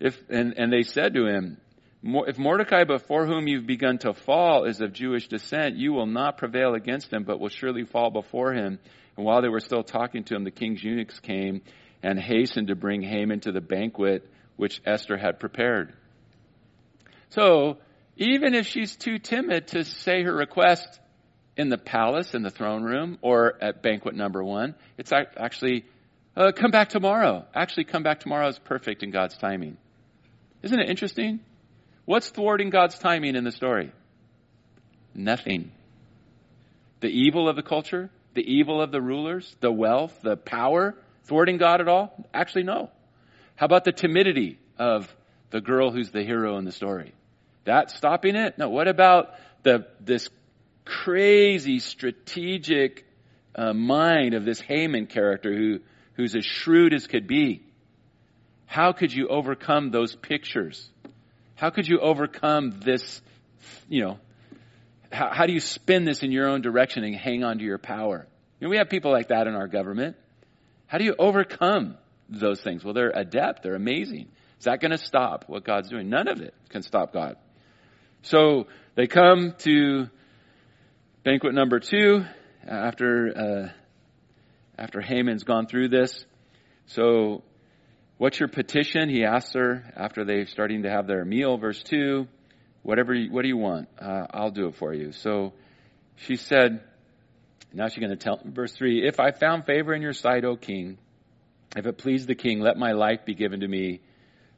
if, and, and they said to him, if Mordecai before whom you've begun to fall is of Jewish descent, you will not prevail against him, but will surely fall before him. And while they were still talking to him, the king's eunuchs came and hastened to bring Haman to the banquet which Esther had prepared. So, even if she's too timid to say her request in the palace, in the throne room, or at banquet number one, it's actually, uh, come back tomorrow. Actually, come back tomorrow is perfect in God's timing. Isn't it interesting? What's thwarting God's timing in the story? Nothing. The evil of the culture, the evil of the rulers, the wealth, the power, thwarting God at all? Actually, no. How about the timidity of the girl who's the hero in the story? That stopping it? No. What about the, this crazy strategic uh, mind of this Haman character who, who's as shrewd as could be? How could you overcome those pictures? How could you overcome this, you know, how, how do you spin this in your own direction and hang on to your power? You know, we have people like that in our government. How do you overcome those things? Well, they're adept. They're amazing. Is that going to stop what God's doing? None of it can stop God. So they come to banquet number two after uh, after Haman's gone through this. So, what's your petition? He asks her after they're starting to have their meal. Verse two. whatever, you, what do you want? Uh, I'll do it for you. So she said, now she's going to tell, verse 3 If I found favor in your sight, O king, if it please the king, let my life be given to me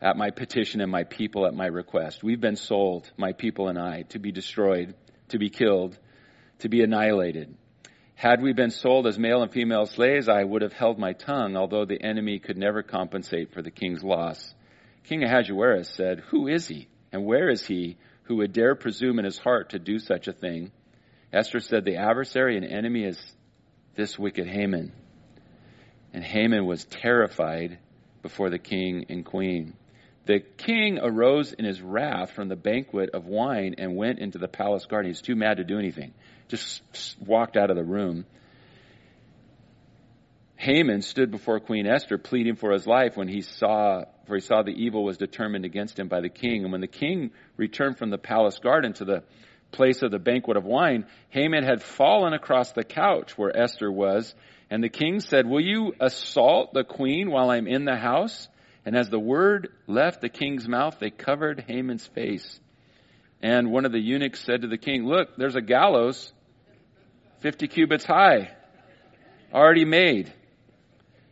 at my petition and my people at my request. We've been sold, my people and I, to be destroyed, to be killed, to be annihilated. Had we been sold as male and female slaves, I would have held my tongue, although the enemy could never compensate for the king's loss. King Ahasuerus said, Who is he, and where is he who would dare presume in his heart to do such a thing? Esther said, The adversary and enemy is this wicked Haman. And Haman was terrified before the king and queen. The king arose in his wrath from the banquet of wine and went into the palace garden. He's too mad to do anything. Just walked out of the room. Haman stood before Queen Esther pleading for his life when he saw for he saw the evil was determined against him by the king. And when the king returned from the palace garden to the place of the banquet of wine, Haman had fallen across the couch where Esther was, and the king said, Will you assault the queen while I'm in the house? And as the word left the king's mouth, they covered Haman's face. And one of the eunuchs said to the king, Look, there's a gallows 50 cubits high, already made.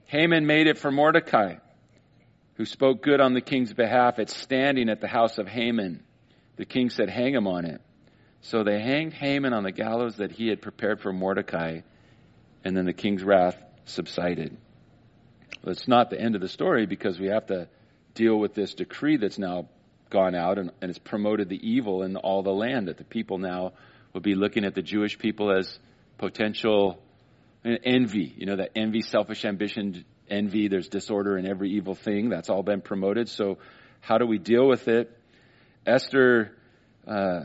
Haman made it for Mordecai, who spoke good on the king's behalf. It's standing at the house of Haman. The king said, Hang him on it. So they hanged Haman on the gallows that he had prepared for Mordecai, and then the king's wrath subsided. Well, it's not the end of the story because we have to deal with this decree that's now gone out and, and it's promoted the evil in all the land that the people now will be looking at the Jewish people as potential envy. You know, that envy, selfish ambition, envy, there's disorder in every evil thing. That's all been promoted. So how do we deal with it? Esther, uh,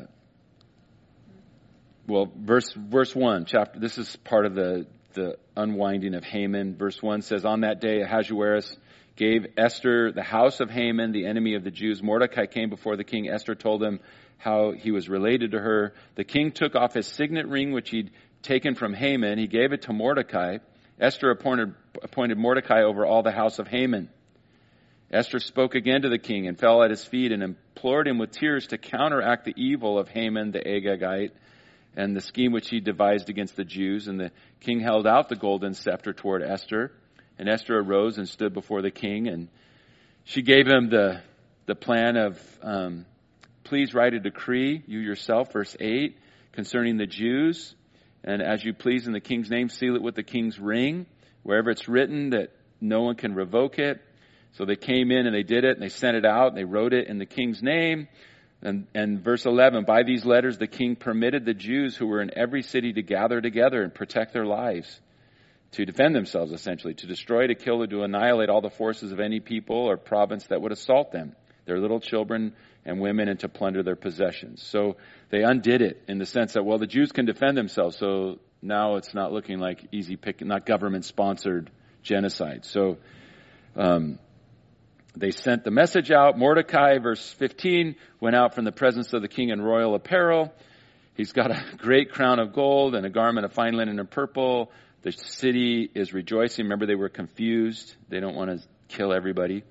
well, verse, verse one, chapter, this is part of the, the unwinding of Haman. Verse 1 says, On that day, Ahasuerus gave Esther the house of Haman, the enemy of the Jews. Mordecai came before the king. Esther told him how he was related to her. The king took off his signet ring, which he'd taken from Haman. He gave it to Mordecai. Esther appointed, appointed Mordecai over all the house of Haman. Esther spoke again to the king and fell at his feet and implored him with tears to counteract the evil of Haman the Agagite and the scheme which he devised against the Jews. And the king held out the golden scepter toward Esther. And Esther arose and stood before the king, and she gave him the, the plan of, um, please write a decree, you yourself, verse 8, concerning the Jews. And as you please in the king's name, seal it with the king's ring, wherever it's written that no one can revoke it. So they came in and they did it, and they sent it out, and they wrote it in the king's name. And, and verse 11, by these letters the king permitted the Jews who were in every city to gather together and protect their lives, to defend themselves essentially, to destroy, to kill, or to annihilate all the forces of any people or province that would assault them, their little children and women, and to plunder their possessions. So they undid it in the sense that, well, the Jews can defend themselves, so now it's not looking like easy pick, not government sponsored genocide. So, um, they sent the message out. Mordecai, verse 15, went out from the presence of the king in royal apparel. He's got a great crown of gold and a garment of fine linen and purple. The city is rejoicing. Remember, they were confused. They don't want to kill everybody.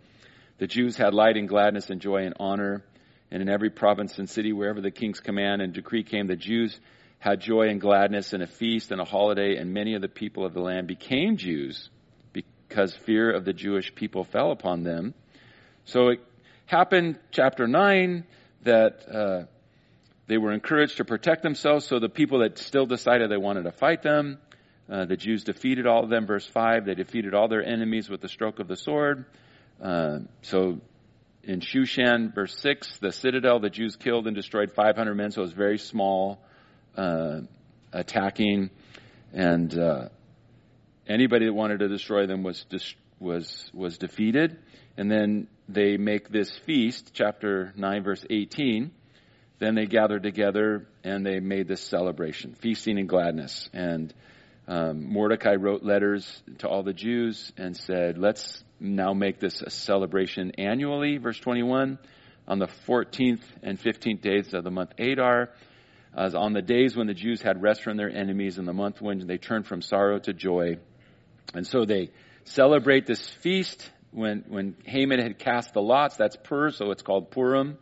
The Jews had light and gladness and joy and honor. And in every province and city, wherever the king's command and decree came, the Jews had joy and gladness and a feast and a holiday. And many of the people of the land became Jews because fear of the Jewish people fell upon them. So it happened, chapter 9, that uh, they were encouraged to protect themselves. So the people that still decided they wanted to fight them, uh, the Jews defeated all of them. Verse 5, they defeated all their enemies with the stroke of the sword. Uh, so in Shushan, verse 6, the citadel, the Jews killed and destroyed 500 men, so it was very small uh, attacking. And uh, anybody that wanted to destroy them was, was, was defeated. And then they make this feast, chapter 9, verse 18. Then they gathered together and they made this celebration, feasting and gladness. And um, Mordecai wrote letters to all the Jews and said, let's now make this a celebration annually, verse 21, on the 14th and 15th days of the month Adar, as on the days when the Jews had rest from their enemies, in the month when they turned from sorrow to joy. And so they celebrate this feast when, when Haman had cast the lots, that's Pur, so it's called Purim.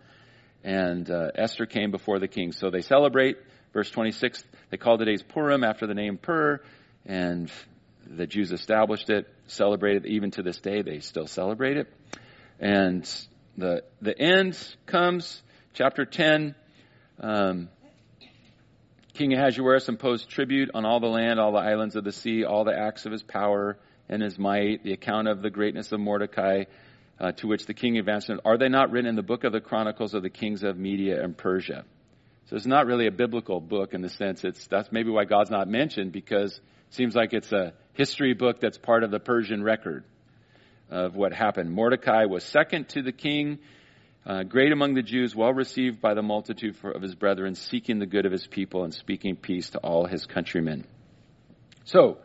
and uh, Esther came before the king. So they celebrate. Verse 26, they call the days Purim after the name Pur, and the Jews established it, celebrated even to this day. They still celebrate it. And the the end comes, chapter 10. Um, King Ahasuerus imposed tribute on all the land, all the islands of the sea, all the acts of his power and his might, the account of the greatness of Mordecai, uh, to which the king advanced. Are they not written in the book of the chronicles of the kings of Media and Persia? So it's not really a biblical book in the sense it's that's maybe why God's not mentioned because it seems like it's a history book that's part of the Persian record of what happened. Mordecai was second to the king, uh, great among the Jews, well received by the multitude for, of his brethren, seeking the good of his people and speaking peace to all his countrymen. So,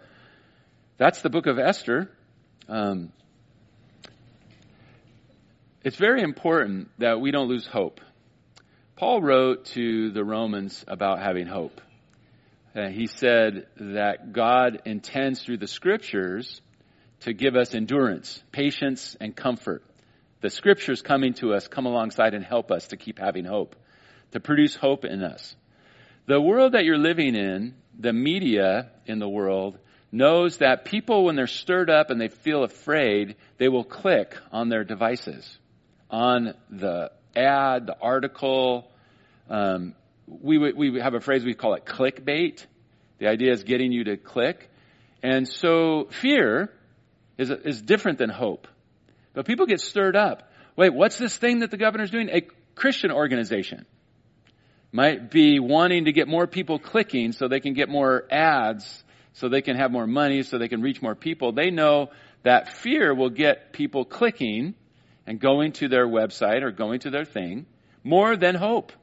that's the book of Esther. Um, it's very important that we don't lose hope. Paul wrote to the Romans about having hope. Uh, he said that God intends through the scriptures to give us endurance, patience, and comfort. The scriptures coming to us come alongside and help us to keep having hope, to produce hope in us. The world that you're living in, the media in the world, knows that people, when they're stirred up and they feel afraid, they will click on their devices, on the ad, the article. Um, we, we have a phrase we call it clickbait. The idea is getting you to click. And so fear is, is different than hope. But people get stirred up. Wait, what's this thing that the governor's doing? A Christian organization might be wanting to get more people clicking so they can get more ads, so they can have more money, so they can reach more people. They know that fear will get people clicking and going to their website or going to their thing more than hope.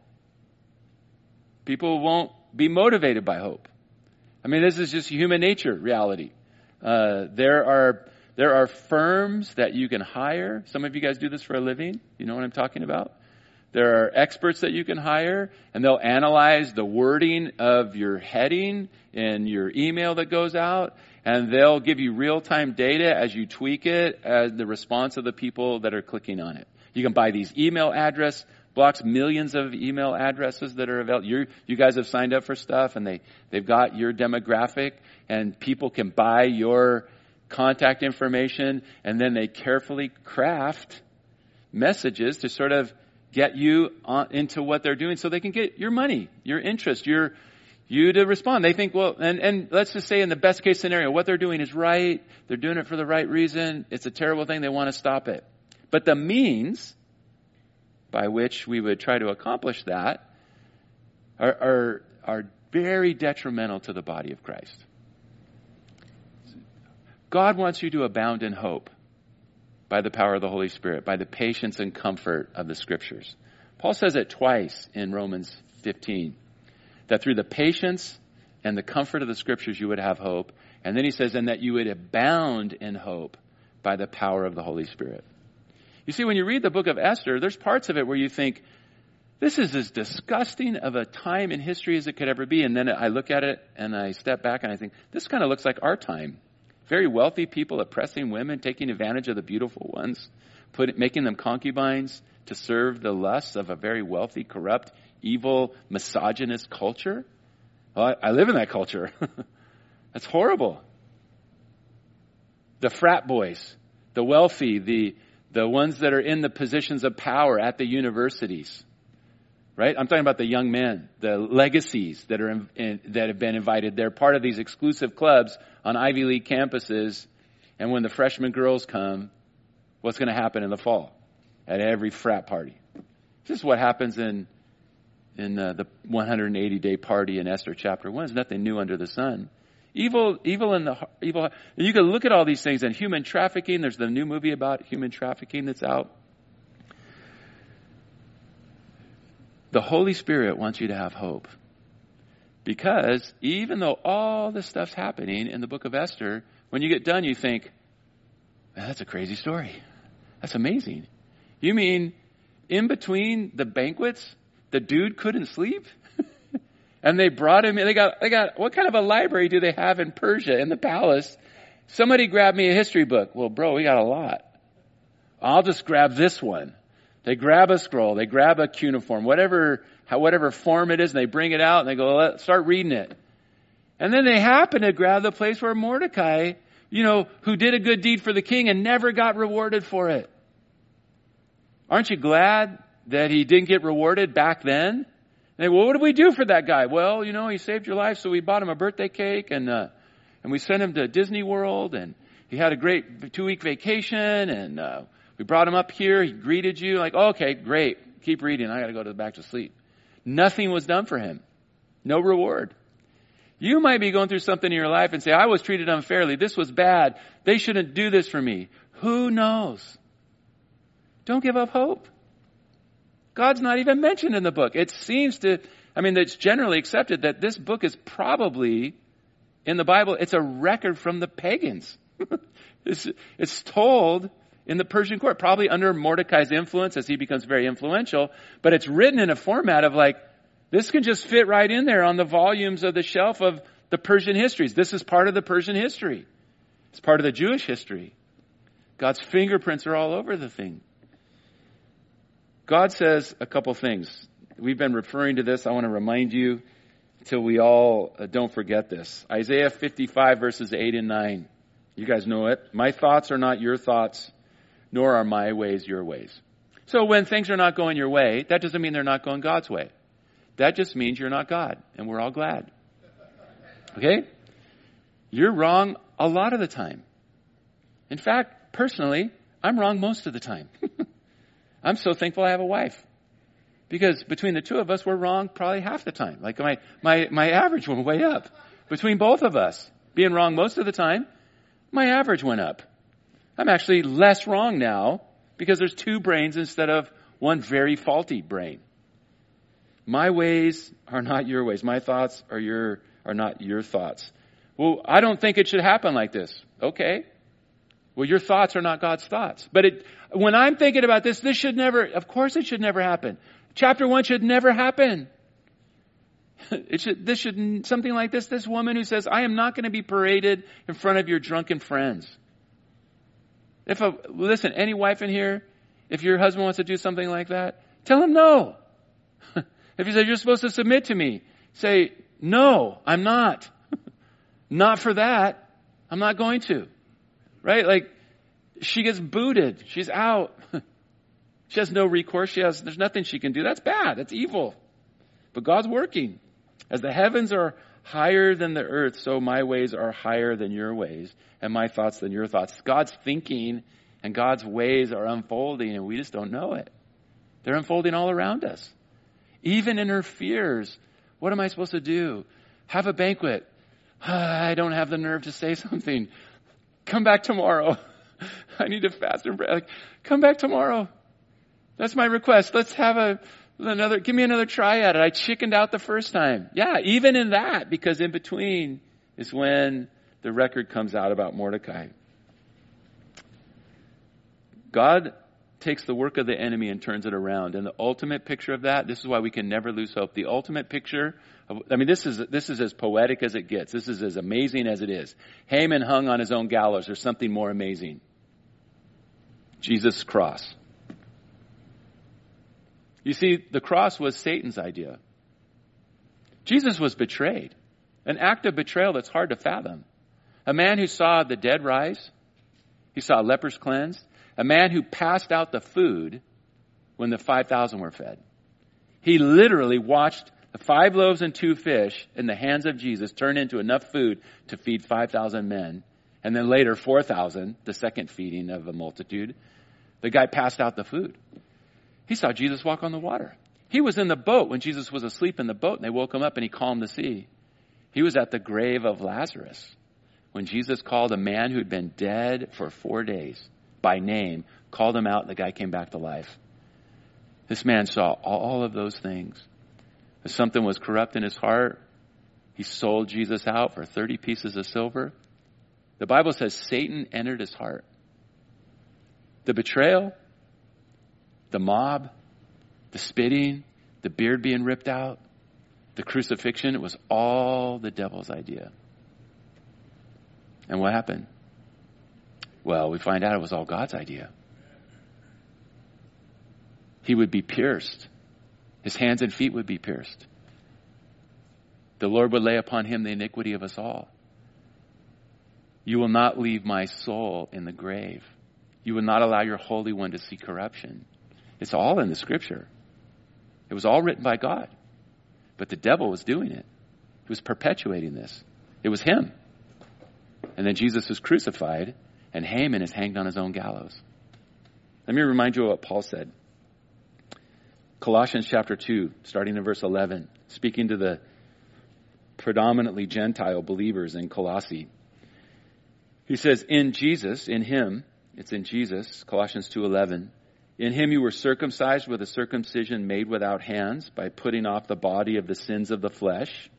People won't be motivated by hope. I mean, this is just human nature reality. Uh, there are there are firms that you can hire. Some of you guys do this for a living. You know what I'm talking about? There are experts that you can hire, and they'll analyze the wording of your heading in your email that goes out, and they'll give you real time data as you tweak it as the response of the people that are clicking on it. You can buy these email address blocks, millions of email addresses that are available. you you guys have signed up for stuff, and they, they've got your demographic, and people can buy your contact information, and then they carefully craft messages to sort of get you on, into what they're doing so they can get your money, your interest, your, you to respond. They think, well, and, and let's just say in the best case scenario, what they're doing is right. They're doing it for the right reason. It's a terrible thing. They want to stop it. But the means by which we would try to accomplish that are, are, are very detrimental to the body of Christ. God wants you to abound in hope by the power of the Holy Spirit, by the patience and comfort of the Scriptures. Paul says it twice in Romans 15 that through the patience and the comfort of the Scriptures you would have hope. And then he says, and that you would abound in hope by the power of the Holy Spirit. You see, when you read the book of Esther, there's parts of it where you think, this is as disgusting of a time in history as it could ever be. And then I look at it and I step back and I think, this kind of looks like our time. Very wealthy people oppressing women, taking advantage of the beautiful ones, put, making them concubines to serve the lusts of a very wealthy, corrupt, evil, misogynist culture. Well, I, I live in that culture. That's horrible. The frat boys, the wealthy, the, the ones that are in the positions of power at the universities right? I'm talking about the young men, the legacies that are in, in, that have been invited. They're part of these exclusive clubs on Ivy League campuses. And when the freshman girls come, what's going to happen in the fall at every frat party? This is what happens in in uh, the 180 day party in Esther chapter one. There's nothing new under the sun. Evil, evil in the evil. You can look at all these things and human trafficking. There's the new movie about human trafficking that's out. The Holy Spirit wants you to have hope. Because even though all this stuff's happening in the book of Esther, when you get done, you think, man, that's a crazy story. That's amazing. You mean in between the banquets, the dude couldn't sleep? and they brought him in. They got, they got, what kind of a library do they have in Persia, in the palace? Somebody grab me a history book. Well, bro, we got a lot. I'll just grab this one. They grab a scroll, they grab a cuneiform, whatever, whatever form it is, and they bring it out and they go, let's start reading it. And then they happen to grab the place where Mordecai, you know, who did a good deed for the king and never got rewarded for it. Aren't you glad that he didn't get rewarded back then? And they, well, what did we do for that guy? Well, you know, he saved your life, so we bought him a birthday cake and, uh, and we sent him to Disney World and he had a great two week vacation and, uh, we brought him up here. He greeted you like, oh, okay, great. Keep reading. I got to go to the back to sleep. Nothing was done for him. No reward. You might be going through something in your life and say, I was treated unfairly. This was bad. They shouldn't do this for me. Who knows? Don't give up hope. God's not even mentioned in the book. It seems to, I mean, it's generally accepted that this book is probably in the Bible, it's a record from the pagans. it's, it's told in the Persian court, probably under Mordecai's influence as he becomes very influential, but it's written in a format of like, this can just fit right in there on the volumes of the shelf of the Persian histories. This is part of the Persian history. It's part of the Jewish history. God's fingerprints are all over the thing. God says a couple things. We've been referring to this. I want to remind you until we all uh, don't forget this. Isaiah 55 verses 8 and 9. You guys know it. My thoughts are not your thoughts, nor are my ways your ways. So when things are not going your way, that doesn't mean they're not going God's way. That just means you're not God, and we're all glad. Okay? You're wrong a lot of the time. In fact, personally, I'm wrong most of the time. I'm so thankful I have a wife. Because between the two of us, we're wrong probably half the time. Like my, my, my average went way up. Between both of us, being wrong most of the time, my average went up. I'm actually less wrong now because there's two brains instead of one very faulty brain. My ways are not your ways. My thoughts are your, are not your thoughts. Well, I don't think it should happen like this. Okay. Well, your thoughts are not God's thoughts. But it, when I'm thinking about this, this should never, of course it should never happen. Chapter one should never happen. It should, this should, something like this, this woman who says, I am not going to be paraded in front of your drunken friends. If a, listen, any wife in here, if your husband wants to do something like that, tell him no. if he says, you're supposed to submit to me, say, no, I'm not. not for that. I'm not going to. Right? Like, she gets booted. She's out. she has no recourse. She has, there's nothing she can do. That's bad. That's evil. But God's working. As the heavens are higher than the earth, so my ways are higher than your ways, and my thoughts than your thoughts. God's thinking and God's ways are unfolding, and we just don't know it. They're unfolding all around us. Even in her fears, what am I supposed to do? Have a banquet. I don't have the nerve to say something. Come back tomorrow. I need to fast and pray. Like, come back tomorrow. That's my request. Let's have a another. Give me another try at it. I chickened out the first time. Yeah, even in that, because in between is when the record comes out about Mordecai. God takes the work of the enemy and turns it around. And the ultimate picture of that, this is why we can never lose hope. The ultimate picture of, I mean, this is, this is as poetic as it gets. This is as amazing as it is. Haman hung on his own gallows. There's something more amazing. Jesus' cross. You see, the cross was Satan's idea. Jesus was betrayed. An act of betrayal that's hard to fathom. A man who saw the dead rise. He saw lepers cleansed. A man who passed out the food when the 5,000 were fed. He literally watched the five loaves and two fish in the hands of Jesus turn into enough food to feed 5,000 men. And then later, 4,000, the second feeding of a multitude. The guy passed out the food. He saw Jesus walk on the water. He was in the boat when Jesus was asleep in the boat and they woke him up and he calmed the sea. He was at the grave of Lazarus when Jesus called a man who'd been dead for four days by name, called him out, and the guy came back to life. This man saw all of those things. If something was corrupt in his heart, he sold Jesus out for 30 pieces of silver. The Bible says Satan entered his heart. The betrayal, the mob, the spitting, the beard being ripped out, the crucifixion, it was all the devil's idea. And what happened? Well, we find out it was all God's idea. he would be pierced. His hands and feet would be pierced. The Lord would lay upon him the iniquity of us all. You will not leave my soul in the grave. You will not allow your Holy One to see corruption. It's all in the scripture. It was all written by God. But the devil was doing it. He was perpetuating this. It was him. And then Jesus was crucified, and Haman is hanged on his own gallows. Let me remind you of what Paul said. Colossians chapter 2, starting in verse 11, speaking to the predominantly Gentile believers in Colossae. He says, in Jesus, in him, it's in Jesus, Colossians 2:11. In him you were circumcised with a circumcision made without hands by putting off the body of the sins of the flesh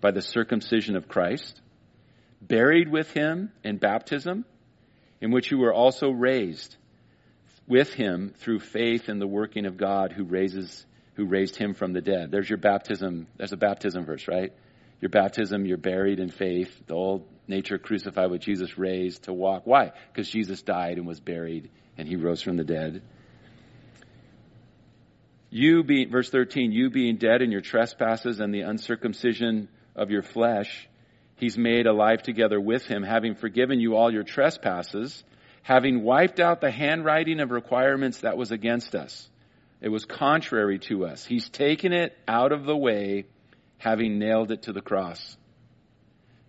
by the circumcision of Christ, buried with him in baptism, in which you were also raised with him through faith in the working of God who raises who raised him from the dead. There's your baptism. There's a baptism verse, right? Your baptism, you're buried in faith. The old nature crucified with Jesus raised to walk. Why? Because Jesus died and was buried and he rose from the dead. You being, verse 13, you being dead in your trespasses and the uncircumcision of your flesh, he's made alive together with him, having forgiven you all your trespasses, having wiped out the handwriting of requirements that was against us. It was contrary to us. He's taken it out of the way having nailed it to the cross.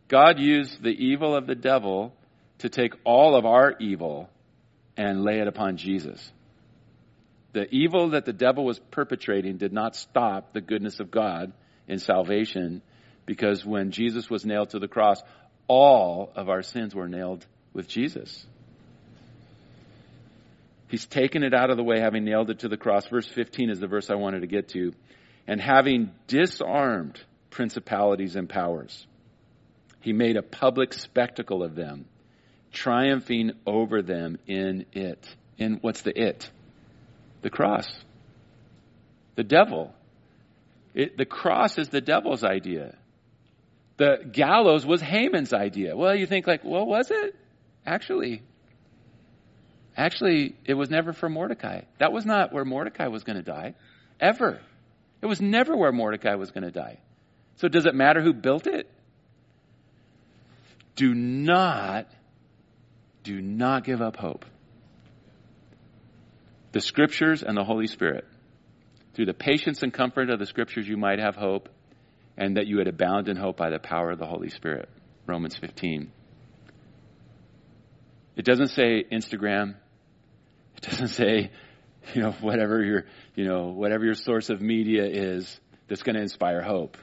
God used the evil of the devil to take all of our evil and lay it upon Jesus. The evil that the devil was perpetrating did not stop the goodness of God in salvation because when Jesus was nailed to the cross, all of our sins were nailed with Jesus. He's taken it out of the way, having nailed it to the cross. Verse 15 is the verse I wanted to get to and having disarmed principalities and powers, he made a public spectacle of them, triumphing over them in it. In what's the it? The cross. The devil. It, the cross is the devil's idea. The gallows was Haman's idea. Well, you think like, well, was it? Actually, actually, it was never for Mordecai. That was not where Mordecai was going to die, ever. It was never where Mordecai was going to die. So does it matter who built it? Do not, do not give up hope. The scriptures and the Holy Spirit. Through the patience and comfort of the scriptures, you might have hope, and that you would abound in hope by the power of the Holy Spirit. Romans 15. It doesn't say Instagram. It doesn't say you know, whatever your, you know, whatever your source of media is that's going to inspire hope.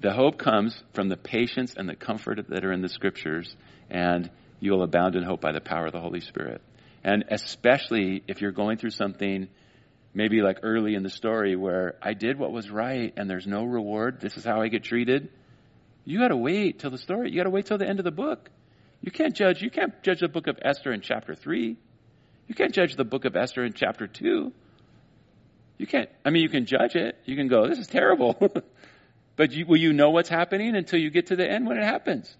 The hope comes from the patience and the comfort that are in the scriptures, and you'll abound in hope by the power of the Holy Spirit. And especially if you're going through something, maybe like early in the story where I did what was right and there's no reward, this is how I get treated. You gotta wait till the story, you gotta wait till the end of the book. You can't judge, you can't judge the book of Esther in chapter 3. You can't judge the book of Esther in chapter 2. You can't, I mean, you can judge it. You can go, this is terrible. but you, will you know what's happening until you get to the end when it happens?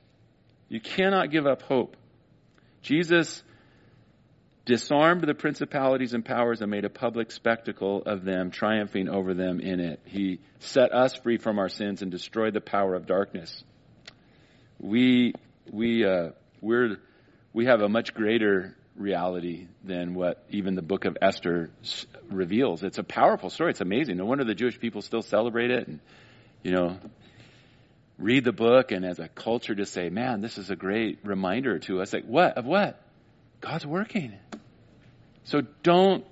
You cannot give up hope. Jesus disarmed the principalities and powers and made a public spectacle of them, triumphing over them in it. He set us free from our sins and destroyed the power of darkness. We, we, uh, we're, we have a much greater reality than what even the book of Esther reveals. It's a powerful story. It's amazing. No wonder the Jewish people still celebrate it and, you know, read the book and as a culture to say, man, this is a great reminder to us. Like, what? Of what? God's working. So don't,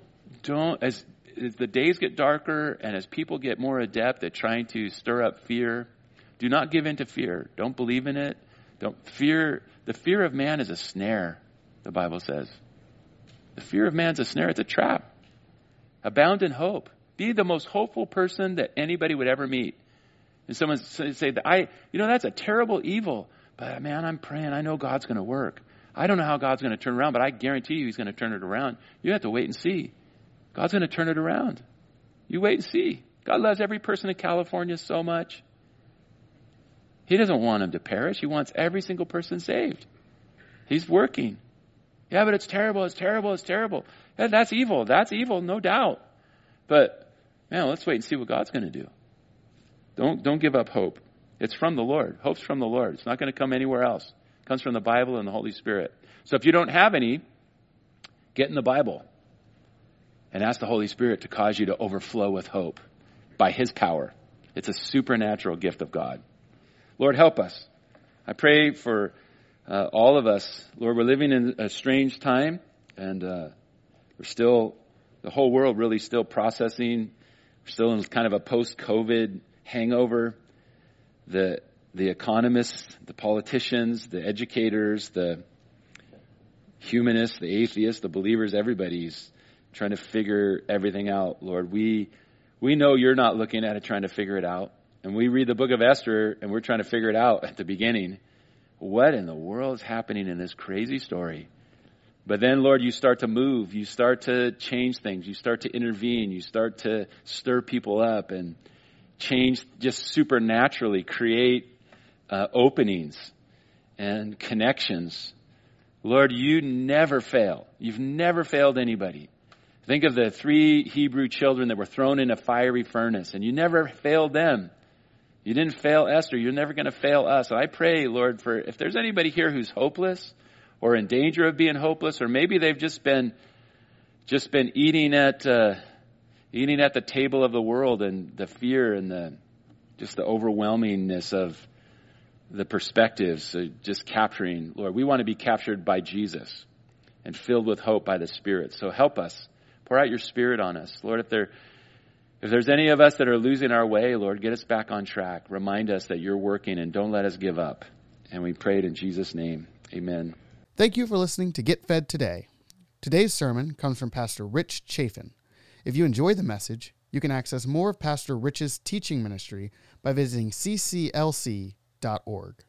don't, as, as the days get darker and as people get more adept at trying to stir up fear, do not give in to fear. Don't believe in it. Don't fear. The fear of man is a snare the Bible says. The fear of man's a snare, it's a trap. Abound in hope. Be the most hopeful person that anybody would ever meet. And someone say I, you know, that's a terrible evil, but man, I'm praying. I know God's going to work. I don't know how God's going to turn around, but I guarantee you He's going to turn it around. You have to wait and see. God's going to turn it around. You wait and see. God loves every person in California so much. He doesn't want them to perish. He wants every single person saved. He's working. Yeah, but it's terrible, it's terrible, it's terrible. Yeah, that's evil. That's evil, no doubt. But man, let's wait and see what God's going to do. Don't don't give up hope. It's from the Lord. Hope's from the Lord. It's not going to come anywhere else. Comes from the Bible and the Holy Spirit. So if you don't have any, get in the Bible and ask the Holy Spirit to cause you to overflow with hope by His power. It's a supernatural gift of God. Lord, help us. I pray for uh, all of us. Lord, we're living in a strange time, and uh, we're still, the whole world really still processing. We're still in kind of a post COVID hangover. The, the economists, the politicians, the educators, the humanists, the atheists, the believers, everybody's trying to figure everything out, Lord. We, we know you're not looking at it trying to figure it out. And we read the book of Esther and we're trying to figure it out at the beginning. What in the world is happening in this crazy story? But then, Lord, you start to move. You start to change things. You start to intervene. You start to stir people up and change just supernaturally, create uh, openings and connections. Lord, you never fail. You've never failed anybody. Think of the three Hebrew children that were thrown in a fiery furnace, and you never failed them. You didn't fail Esther. You're never going to fail us. I pray, Lord, for if there's anybody here who's hopeless or in danger of being hopeless, or maybe they've just been just been eating at uh, eating at the table of the world and the fear and the just the overwhelmingness of the perspectives, uh, just capturing. Lord, we want to be captured by Jesus and filled with hope by the Spirit. So help us Pour out your spirit on us. Lord, if there if there's any of us that are losing our way, Lord, get us back on track. Remind us that you're working and don't let us give up. And we pray it in Jesus' name. Amen. Thank you for listening to Get Fed Today. Today's sermon comes from Pastor Rich Chaffin. If you enjoy the message, you can access more of Pastor Rich's teaching ministry by visiting cclc.org.